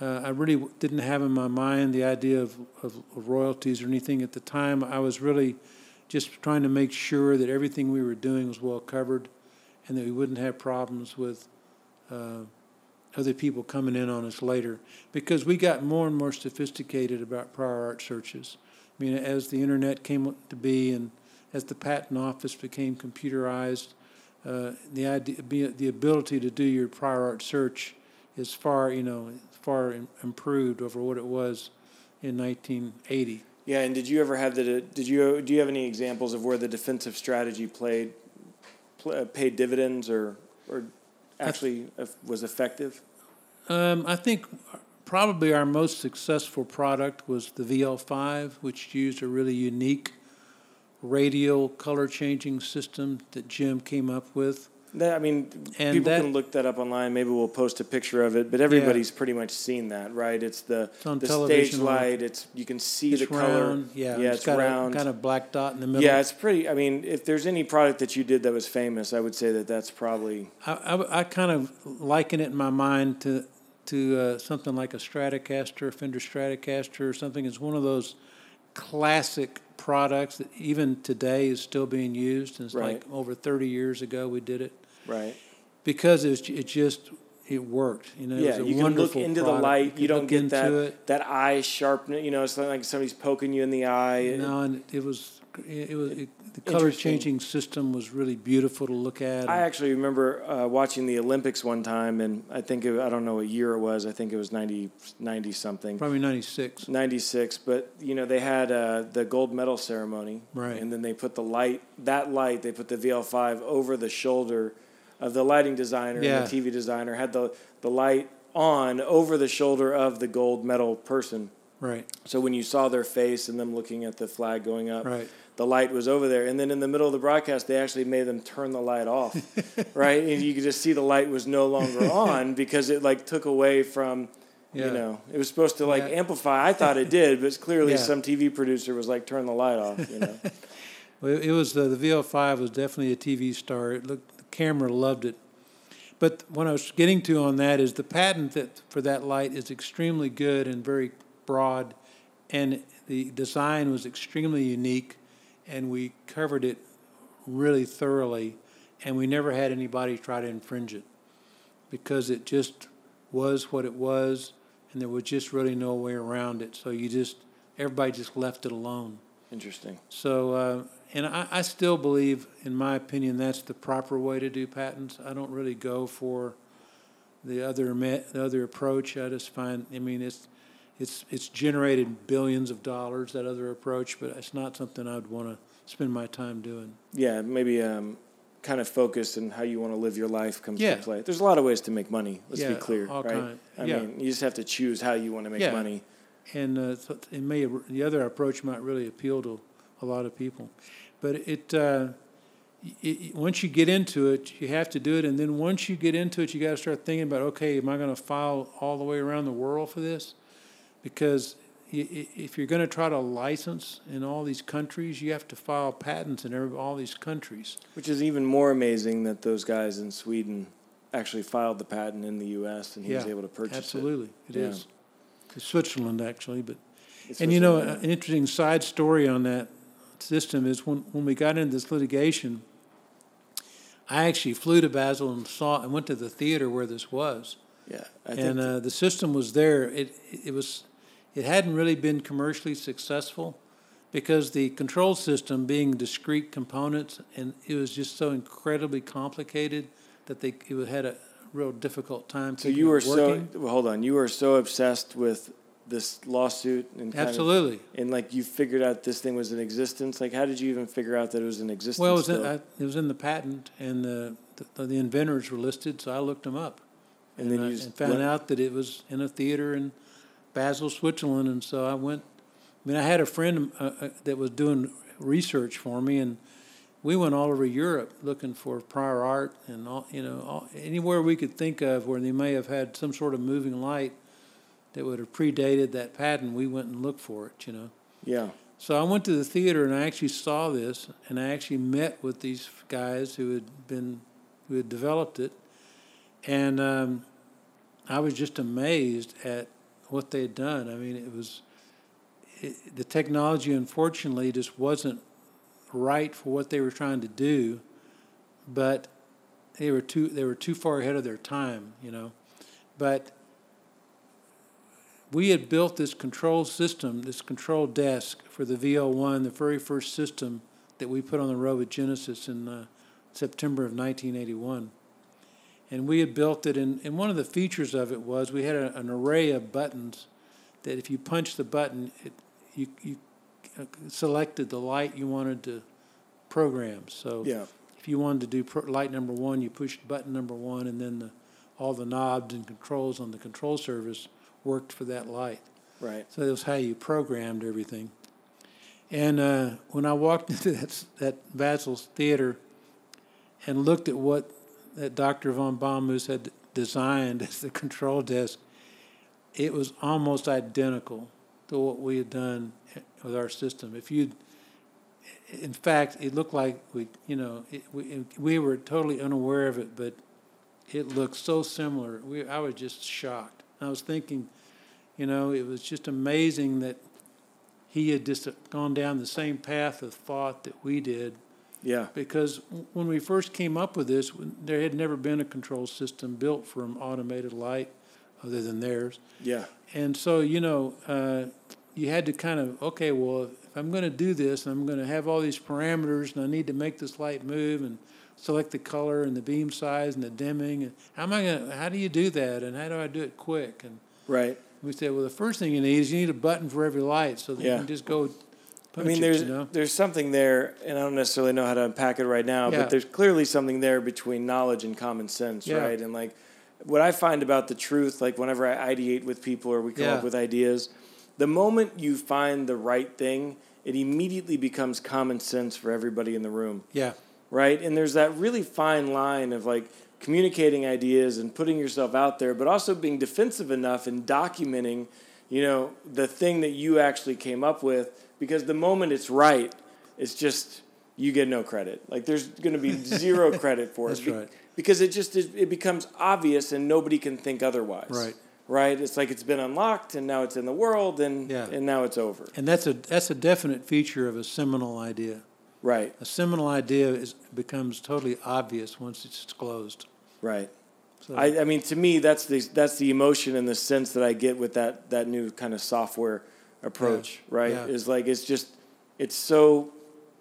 uh, I really w- didn't have in my mind the idea of, of royalties or anything at the time. I was really just trying to make sure that everything we were doing was well covered and that we wouldn't have problems with uh, other people coming in on us later because we got more and more sophisticated about prior art searches. I mean, as the internet came to be and as the patent office became computerized, uh, the idea, the ability to do your prior art search is far, you know, far improved over what it was in 1980. Yeah, and did you ever have the? Did you do you have any examples of where the defensive strategy played, pl- uh, paid dividends or or actually was effective? Um, I think probably our most successful product was the VL5, which used a really unique radial color changing system that Jim came up with. That, I mean, And people that- can look that up online. Maybe we'll post a picture of it, but everybody's pretty much seen that, right? It's the It's the stage television a lot. light. It's you can see the color. yeah, yeah, it's it's got round. a kind of black dot in the middle. yeah, it's pretty. I mean, if there's any product that you did that was famous, I would say that that's probably I, I, I kind of liken it in my mind to to uh, something like a Stratocaster, a Fender Stratocaster, or something. It's one of those classic products that even today is still being used. And it's like over 30 years ago we did it right. because it, was, it just it worked. You know, it yeah, was a wonderful experience. you can look into the light. could You, don't get that it. that eye sharpness. You know, it's not like somebody's poking you in the eye. No, and it was it was it, the color changing system was really beautiful to look at. I actually remember uh, watching the Olympics one time, and I think it, I don't know what year it was. I think it was 90, 90 something. probably 96. 96 but you know they had uh, the gold medal ceremony Right. and then they put the light that light they put the vl5 over the shoulder of the lighting designer Yeah. and the tv designer had the, the light on over the shoulder of the gold medal person Right, so when you saw their face and them looking at the flag going up right. the light was over there and then in the middle of the broadcast they actually made them turn the light off right and you could just see the light was no longer on because it like took away from Yeah. you know, it was supposed to like Yeah. amplify. I thought it did, but clearly Yeah. some TV producer was like, "Turn the light off." You know, Well, it was uh, the, the VL5 was definitely a TV star. It looked, camera loved it. But what I was getting to on that is the patent that for that light is extremely good and very broad, and the design was extremely unique, and we covered it really thoroughly, and we never had anybody try to infringe it because it just was what it was, and there was just really no way around it. So you just everybody just left it alone. interesting. So, uh, and I, I still believe, in my opinion, that's the proper way to do patents. I don't really go for the other me- the other approach. I just find, I mean, it's it's it's generated billions of dollars that other approach, but it's not something I'd want to spend my time doing. Yeah, maybe um, kind of focus on how you want to live your life comes Yeah. to play. There's a lot of ways to make money. Let's be clear, right? kind- I yeah. mean, you just have to choose how you want to make Yeah. money. and uh, may the other approach might really appeal to a lot of people, but it, uh, it, it- once you get into it, you have to do it, and then once you get into it, you got to start thinking about okay, am I going to file all the way around the world for this? Because if you're going to try to license in all these countries, you have to file patents in every, all these countries. Which is even more amazing that those guys in Sweden actually filed the patent in the U.S. and he was able to purchase Absolutely, it Yeah. is. It's Switzerland actually, but. It's And you know, an interesting side story on that system is when, when we got into this litigation, I actually flew to Basel and saw and went to the theater where this was, yeah, I think and uh, the system was there. It it was it hadn't really been commercially successful because the control system being discrete components and it was just so incredibly complicated that they it had a real difficult time. so. You were so well, hold on. You were so obsessed with this lawsuit and kind of absolutely. and like you figured out this thing was in existence like how did you even figure out that it was in existence Well, it was, in. I, it was in the patent, and the, the, the inventors were listed, so I looked them up. And then I- you and found went- out that it was in a theater in Basel, Switzerland, and so I went. I mean, I had a friend uh, uh, that was doing research for me, and we went all over Europe looking for prior art and all, you know, all, anywhere we could think of where they may have had some sort of moving light that would have predated that patent. We went and looked for it, you know. yeah So I went to the theater and I actually saw this, and I actually met with these guys who had been, who had developed it, and um, I was just amazed at what they had done. I mean, it was it, the technology, unfortunately, just wasn't right for what they were trying to do, but they were too they were too far ahead of their time, you know. But we had built this control system, this control desk for the VL1, the very first system that we put on the road with Genesis in uh, September of 1981. And we had built it, and, and one of the features of it was we had a, an array of buttons that if you punch the button, it, you, you uh, selected the light you wanted to program. So yeah if you wanted to do pro- light number one, you pushed button number one, and then the, all the knobs and controls on the control surface worked for that light. Right. So that was how you programmed everything. And uh, when I walked into that, that Basel's theater and looked at what that Dr. von Baumhuis had designed as the control desk, it was almost identical to what we had done with our system. If you, in fact, it looked like we, you know, it, we, we were totally unaware of it, but it looked so similar. We, I was just shocked. I was thinking, you know, it was just amazing that he had just gone down the same path of thought that we did. Yeah. Because when we first came up with this, there had never been a control system built for automated light other than theirs. Yeah. And so, you know, uh, you had to kind of, okay, well, if I'm going to do this, I'm going to have all these parameters and I need to make this light move and select the color and the beam size and the dimming. And how am I going to, how do you do that? And how do I do it quick? And Right. we said, well, the first thing you need is you need a button for every light so that Yeah. you can just go I mean, it, there's you know? there's something there, and I don't necessarily know how to unpack it right now, Yeah. but there's clearly something there between knowledge and common sense, Yeah. right? And like, what I find about the truth, like whenever I ideate with people or we come up with ideas, the moment you find the right thing, it immediately becomes common sense for everybody in the room, Yeah, right? And there's that really fine line of like communicating ideas and putting yourself out there, but also being defensive enough and documenting, you know, the thing that you actually came up with. Because the moment it's right, it's just you get no credit. Like there's going to be zero credit for That's it. Right. Because it just it becomes obvious and nobody can think otherwise. Right. Right. It's like it's been unlocked and now it's in the world and Yeah. and now it's over. and that's a that's a definite feature of a seminal idea. Right. A seminal idea is becomes totally obvious once it's disclosed. Right. So, I, I mean, to me, that's the that's the emotion and the sense that I get with that that new kind of software approach, right? yeah. Is like it's just it's so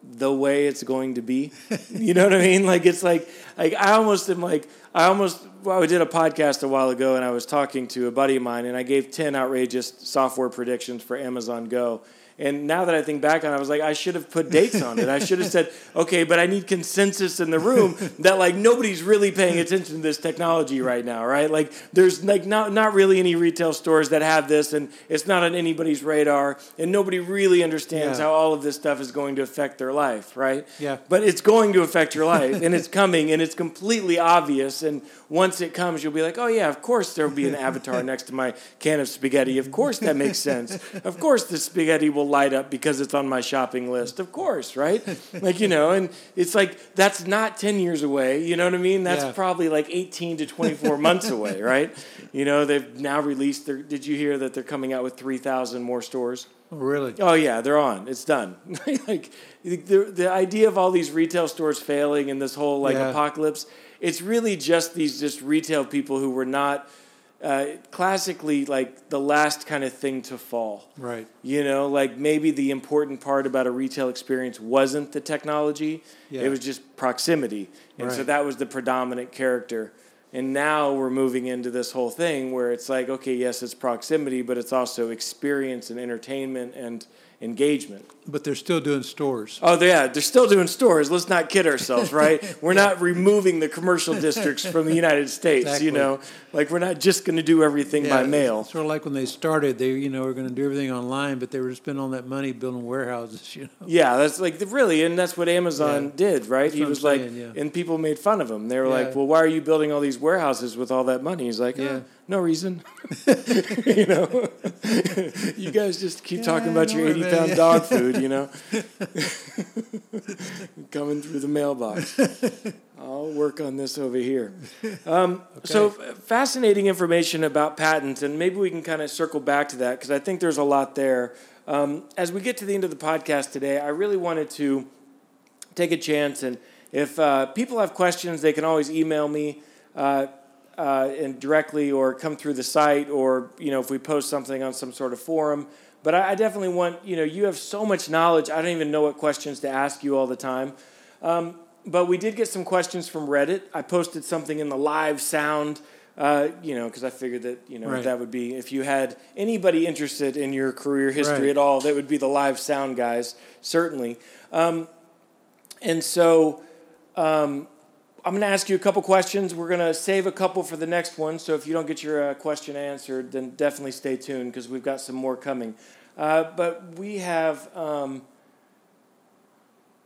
the way it's going to be. you know what I mean? Like it's like like I almost am like I almost well, I did a podcast a while ago and I was talking to a buddy of mine and I gave ten outrageous software predictions for Amazon Go. And now that I think back on it, I was like, I should have put dates on it. I should have said, okay, but I need consensus in the room that like nobody's really paying attention to this technology right now, right? Like there's like not not really any retail stores that have this, and it's not on anybody's radar, and nobody really understands Yeah. how all of this stuff is going to affect their life, right? Yeah. But it's going to affect your life, and it's coming, and it's completely obvious. And once it comes, you'll be like, oh yeah, of course there'll be an avatar next to my can of spaghetti. Of course that makes sense. Of course the spaghetti will light up because it's on my shopping list. Of course, right? Like you know, and it's like that's not ten years away. You know what I mean? That's Yeah. probably like eighteen to twenty four months away, right? You know, they've now released their. Did you hear that they're coming out with three thousand more stores? oh, really? Oh yeah, they're on. It's done. like the the idea of all these retail stores failing and this whole like Yeah. apocalypse, it's really just these just retail people who were not uh, classically like the last kind of thing to fall. Right. You know, like maybe the important part about a retail experience wasn't the technology; Yeah. it was just proximity, and so that was the predominant character. And now we're moving into this whole thing where it's like, okay, yes, it's proximity, but it's also experience and entertainment and engagement. But they're still doing stores. Oh, yeah, they're still doing stores. Let's not kid ourselves, right? we're not removing the commercial districts from the United States, Exactly. you know? Like, we're not just going to do everything by mail. Sort of like when they started, they you know were going to do everything online, but they were spending all that money building warehouses. You know. Yeah, that's like really, and that's what Amazon Yeah. did, right? That's he was like, saying, yeah. and people made fun of him. They were Yeah. like, "Well, why are you building all these warehouses with all that money?" He's like, Yeah. "Uh, "No reason." you know, you guys just keep talking about your eighty man, pound dog food, you know, coming through the mailbox. I'll work on this over here. Um, So fascinating information about patents, and maybe we can kind of circle back to that because I think there's a lot there. Um, as we get to the end of the podcast today, I really wanted to take a chance, and if uh, people have questions, they can always email me. Uh, uh, and directly, or come through the site, or you know, if we post something on some sort of forum. But I, I definitely want you know, you have so much knowledge. I don't even know what questions to ask you all the time. Um, but we did get some questions from Reddit. I posted something in the live sound, uh, you know, because I figured that you know Right. that would be if you had anybody interested in your career history Right. at all, that would be the live sound guys, certainly. Um, and so um, I'm going to ask you a couple questions. We're going to save a couple for the next one. So if you don't get your uh, question answered, then definitely stay tuned because we've got some more coming. Uh, but we have um,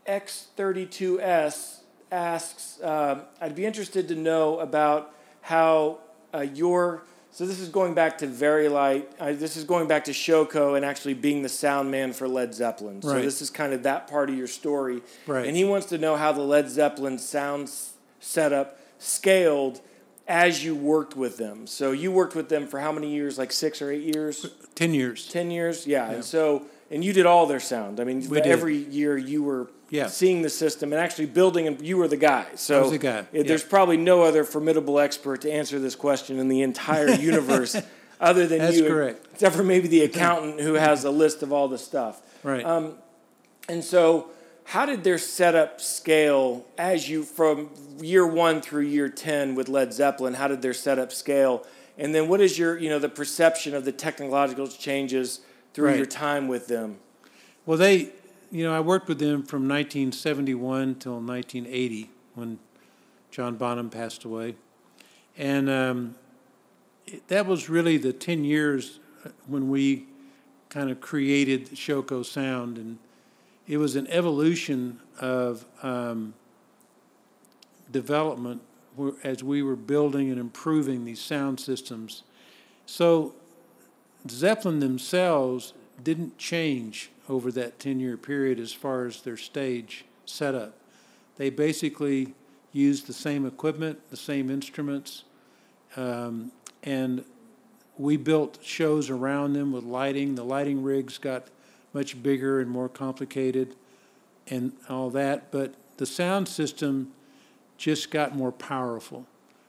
X32S asks, uh, I'd be interested to know about how uh, your so this is going back to Vari-Lite. Uh, this is going back to Showco and actually being the sound man for Led Zeppelin. So this is kind of that part of your story. Right. And he wants to know how the Led Zeppelin sound s- setup scaled as you worked with them. So you worked with them for how many years? Like six or eight years? Ten years. Ten years? Yeah. And so and you did all their sound. I mean, every year you were Yeah. seeing the system and actually building, and you were the guy. So the guy, it- yeah. there's probably no other formidable expert to answer this question in the entire universe other than That's you, correct. except for maybe the accountant who has a list of all the stuff. Right. Um, And so, how did their setup scale as you from year one through year ten with Led Zeppelin? How did their setup scale? And then, what is your you know the perception of the technological changes through Right. your time with them? Well, they, you know, I worked with them from 1971 till 1980 when John Bonham passed away. And um, it, that was really the 10 years uh, when we kind of created the Showco sound. And it was an evolution of um, development as we were building and improving these sound systems. So Zeppelin themselves didn't change over that 10 year period as far as their stage setup. They basically used the same equipment, the same instruments, um, and we built shows around them with lighting. The lighting rigs got much bigger and more complicated and all that, but the sound system just got more powerful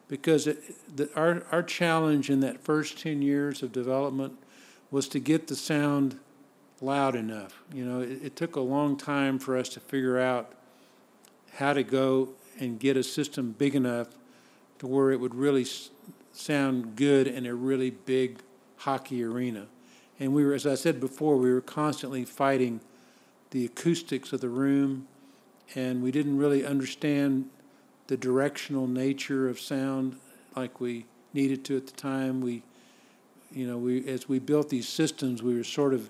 because it, the, our, our challenge in that first 10 years of development was to get the sound loud enough. You know, it, it took a long time for us to figure out how to go and get a system big enough to where it would really sound good in a really big hockey arena. And we were, as I said before, we were constantly fighting the acoustics of the room, and we didn't really understand the directional nature of sound like we needed to at the time. We, you know, we as we built these systems, we were sort of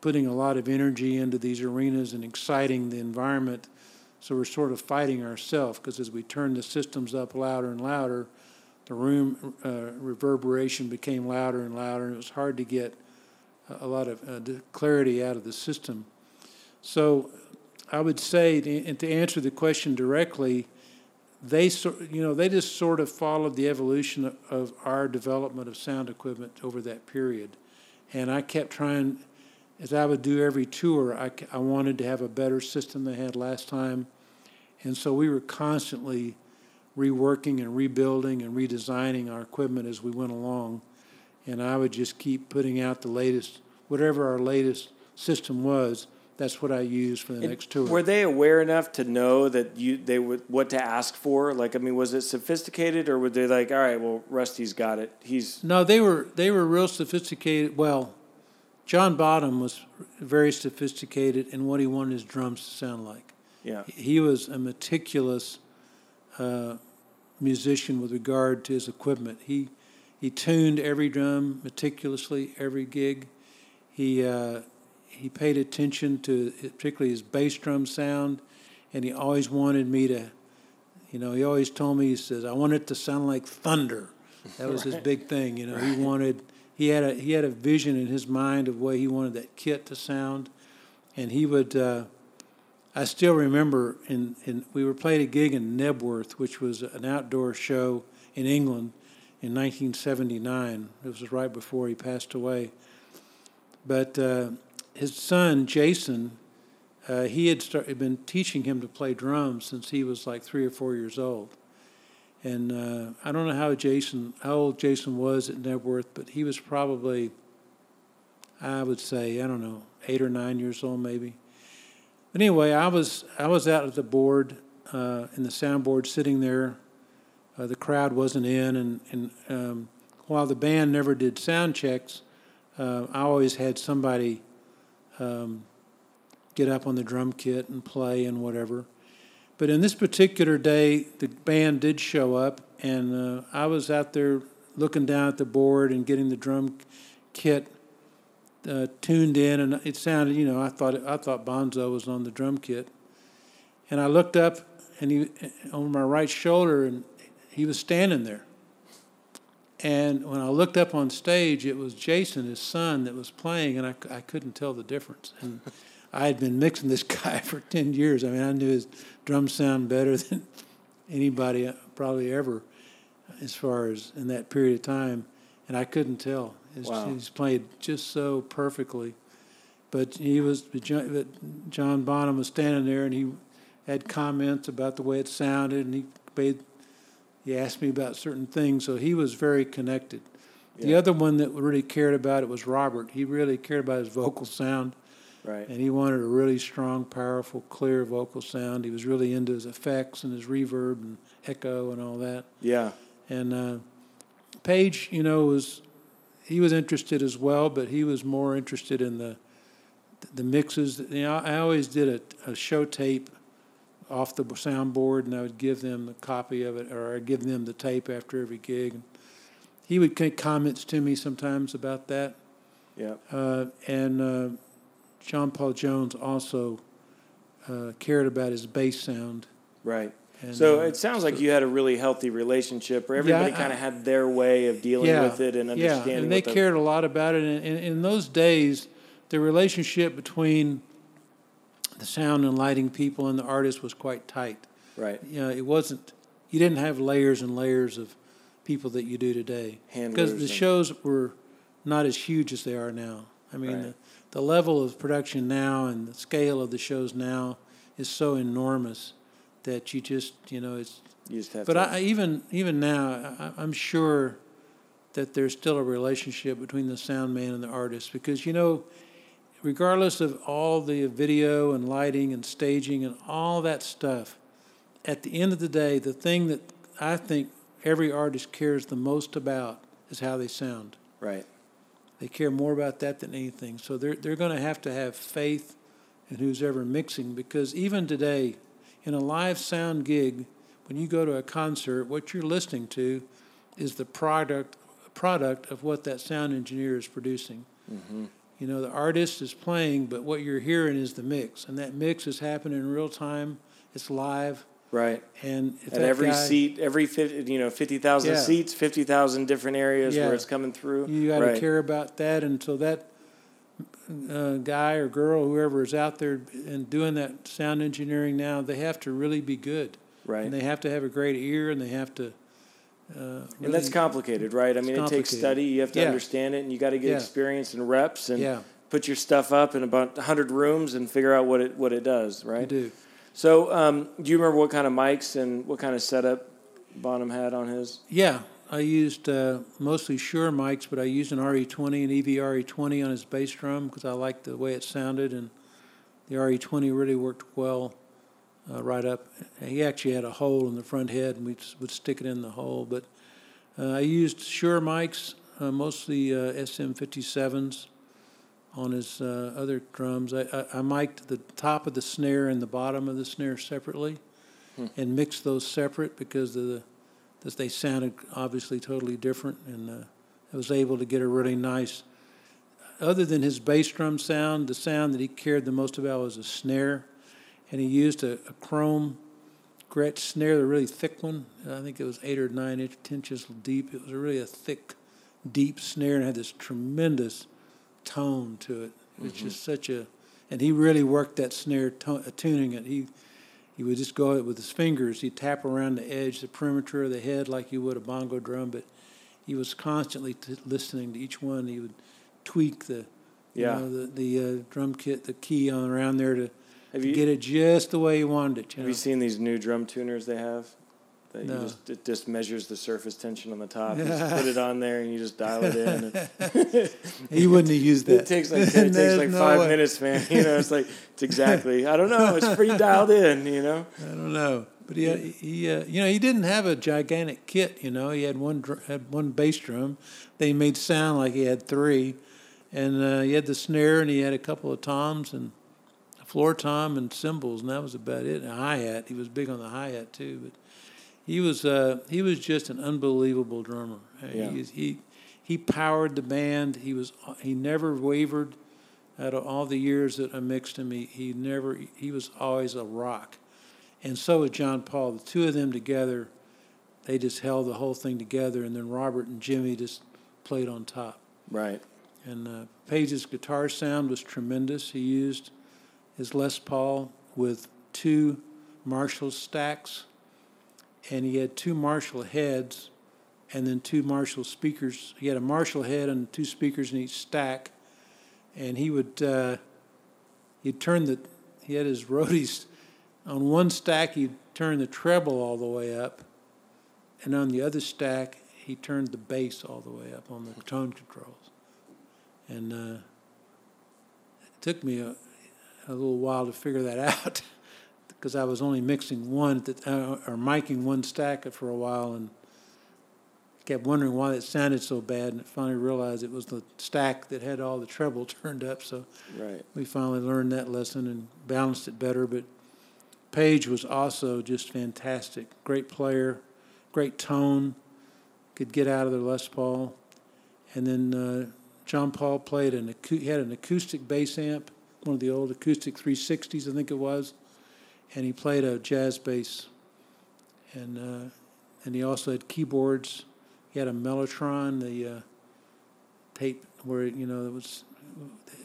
putting a lot of energy into these arenas and exciting the environment. So we're sort of fighting ourselves because as we turned the systems up louder and louder, the room uh, reverberation became louder and louder, and it was hard to get a, lot of uh, clarity out of the system. So I would say, and to answer the question directly, they sort, you know, they just sort of followed the evolution of, our development of sound equipment over that period, and I kept trying, as I would do every tour, I, I wanted to have a better system than they had last time, and so we were constantly reworking and rebuilding and redesigning our equipment as we went along, and I would just keep putting out the latest, whatever our latest system was. That's what I used for the And next tour. Were they aware enough to know that you they would what to ask for? Like, I mean, was it sophisticated, or were they like, all right, well, Rusty's got it. He's No, they were they were real sophisticated. Well, John Bonham was very sophisticated in what he wanted his drums to sound like. yeah. He was a meticulous uh, musician with regard to his equipment. He he tuned every drum meticulously, every gig. He uh, he paid attention to particularly his bass drum sound, and he always wanted me to, you know, he always told me he says I want it to sound like thunder. That was his big thing. You know, he wanted he had a he had a vision in his mind of way he wanted that kit to sound, and he would. Uh, I still remember in, in we were playing a gig in Knebworth, which was an outdoor show in England in 1979. It was right before he passed away. But uh, his son Jason, uh, he had been teaching him to play drums since he was like three or four years old. And uh, I don't know how Jason, how old Jason was at Knebworth, but he was probably, I would say, I don't know, eight or nine years old maybe. But anyway, I was I was out at the board uh, in the soundboard, sitting there. Uh, the crowd wasn't in, and and um, while the band never did sound checks, uh, I always had somebody um, get up on the drum kit and play and whatever. But in this particular day, the band did show up, and uh, I was out there looking down at the board and getting the drum kit uh, tuned in, and it sounded, you know, I thought I thought Bonzo was on the drum kit, and I looked up, and he on my right shoulder, and he was standing there. And when I looked up on stage, it was Jason, his son, that was playing, and I, I couldn't tell the difference. And I had been mixing this guy for 10 years. I mean, I knew his drum sound better than anybody uh, probably ever as far as in that period of time. And I couldn't tell. Wow. He's played just so perfectly. But he was, but John Bonham was standing there and he had comments about the way it sounded and he made, he asked me about certain things. So he was very connected. The other one that really cared about it was Robert. He really cared about his vocal sound. Right. And he wanted a really strong, powerful, clear vocal sound. He was really into his effects and his reverb and echo and all that. Yeah. And uh, Page, you know, was he was interested as well, but he was more interested in the the mixes. You know, I always did a, a show tape off the soundboard, and I would give them the copy of it, or I'd give them the tape after every gig. And he would make comments to me sometimes about that. Yeah. Uh, and uh, John Paul Jones also uh, cared about his bass sound. Right. And, So uh, it sounds like so- you had a really healthy relationship where everybody I- kind of had their way of dealing with it and understanding. Yeah, and they the- cared a lot about it. And, and in those days, the relationship between the sound and lighting people and the artist was quite tight. Right. You know, it wasn't. You didn't have layers and layers of people that you do today because the shows were not as huge as they are now. I mean, Right. the, the level of production now and the scale of the shows now is so enormous that you just, you know, it's You just have but to. I, even even now, I, I'm sure that there's still a relationship between the sound man and the artist because you know, regardless of all the video and lighting and staging and all that stuff, at the end of the day, the thing that I think every artist cares the most about is how they sound. right. They care more about that than anything. So they're they're going to have to have faith in who's ever mixing because even today, in a live sound gig, when you go to a concert, what you're listening to is the product product of what that sound engineer is producing. Mm-hmm. You know, the artist is playing, but what you're hearing is the mix, and that mix is happening in real time. It's live, Right. and At every guy- seat, every 50, you know, 50,000 Yeah. seats, 50,000 different areas Yeah. where it's coming through. You got to right. care about that, and so that uh, guy or girl, whoever is out there and doing that sound engineering now, they have to really be good, Right. and they have to have a great ear, and they have to. Uh, and that's complicated, right? I mean, it takes study. You have to Yeah. understand it, and you got to get Yeah. experience and reps, and Yeah. put your stuff up in about 100 rooms and figure out what it what it does, you right? do. So, um, do you remember what kind of mics and what kind of setup Bonham had on his? Yeah, I used uh, mostly Shure mics, but I used an RE20 and EV RE20 on his bass drum because I liked the way it sounded, and the RE20 really worked well uh, right up. He actually had a hole in the front head, and we would stick it in the hole. But uh, I used Shure mics, uh, mostly uh, SM57s on his uh, other drums. I, I, I mic'd the top of the snare and the bottom of the snare separately, and mixed those separate because the that they sounded obviously totally different, and uh, I was able to get a really nice. Other than his bass drum sound, the sound that he cared the most about was a snare, and he used a, a chrome Gretsch snare, the really thick one. I think it was eight or nine inch, ten inches deep. It was a really a thick, deep snare, and had this tremendous tone to it. It was just such a, and he really worked that snare, to, tuning it. He he would just go with his fingers. He'd tap around the edge, the perimeter of the head, like you would a bongo drum. But he was constantly t- listening to each one. He would tweak the, Yeah. you know, the the uh, drum kit, the key on around there to, Have you get it just the way you wanted it. You have know? you seen these new drum tuners they have? That No. you just it just measures the surface tension on the top. You just put it on there and you just dial it in. He wouldn't have used that. it takes like it takes like no five way. minutes, man. You know, it's like it's exactly. I don't know. It's pretty dialed in. You know. I don't know, but he he uh, you know he didn't have a gigantic kit. You know, he had one dr- had one bass drum. They made sound like he had three, and uh, he had the snare and he had a couple of toms and floor tom and cymbals, and that was about it. And a hi hat. He was big on the hi hat too, but he was uh, he was just an unbelievable drummer. Yeah. He, he he powered the band. He was he never wavered. Out of all the years that I mixed him, he, he never he was always a rock, and so was John Paul. The two of them together, they just held the whole thing together. And then Robert and Jimmy just played on top. Right. And uh, Page's guitar sound was tremendous. He used his Les Paul with two Marshall stacks, and he had two Marshall heads, and then two Marshall speakers. He had a Marshall head and two speakers in each stack, and he would uh, he'd turn the he had his roadies on one stack. He'd turn the treble all the way up, and on the other stack he turned the bass all the way up on the tone controls and uh, it took me a, a little while to figure that out because I was only mixing one uh, or miking one stack for a while and kept wondering why it sounded so bad and finally realized it was the stack that had all the treble turned up so Right. we finally learned that lesson and balanced it better but Page was also just fantastic great player great tone could get out of the Les Paul and then uh, John Paul played an he had an acoustic bass amp, one of the old acoustic 360s, I think it was, and he played a jazz bass, and uh, and he also had keyboards. He had a Mellotron, the uh, tape where you know it was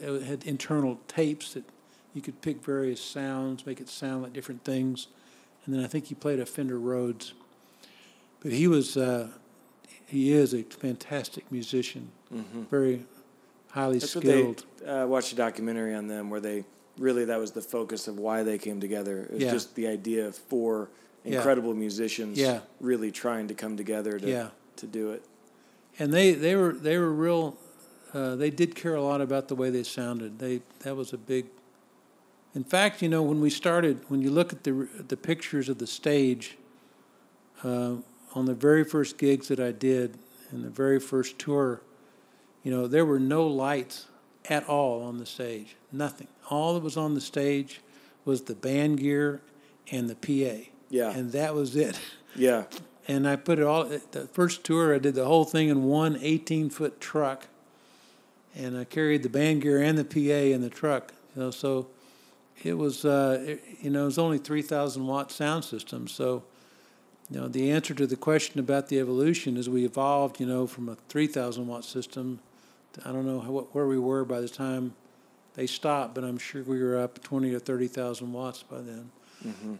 it had internal tapes that you could pick various sounds, make it sound like different things, and then I think he played a Fender Rhodes. But he was uh, he is a fantastic musician, very highly That's what skilled. they uh, watched a documentary on them where they really that was the focus of why they came together. It was Yeah. just the idea of four Yeah. incredible musicians Yeah. really trying to come together to Yeah. to do it. and they, they were they were real. Uh, they did care a lot about the way they sounded. They that was a big. In fact, you know, when we started, when you look at the the pictures of the stage, uh, on the very first gigs that I did, and the very first tour, you know, there were no lights at all on the stage. Nothing. All that was on the stage was the band gear and the PA. Yeah. And that was it. Yeah. and I put it all. The first tour, I did the whole thing in one 18 foot truck, and I carried the band gear and the PA in the truck. You know, so it was, uh, it, you know, it was only 3,000 watt sound system. So, you know, the answer to the question about the evolution is we evolved, you know, from a 3,000 watt system. I don't know how, where we were by the time they stopped, but I'm sure we were up 20 or 30,000 watts by then.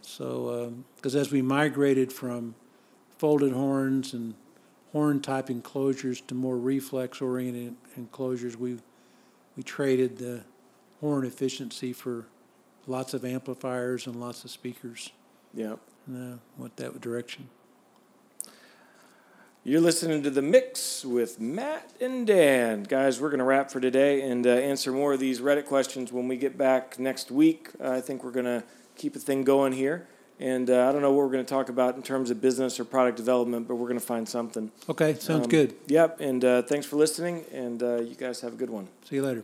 So, because as we migrated from folded horns and horn type enclosures to more reflex oriented enclosures, we we traded the horn efficiency for lots of amplifiers and lots of speakers, Yeah. and uh, went that direction. You're listening to the mix with Matt and Dan. Guys, we're going to wrap for today and uh, answer more of these Reddit questions when we get back next week. Uh, I think we're going to keep a thing going here. And uh, I don't know what we're going to talk about in terms of business or product development, but we're going to find something. Okay, sounds Um, good. Yep. And uh, thanks for listening. And uh, you guys have a good one. See you later.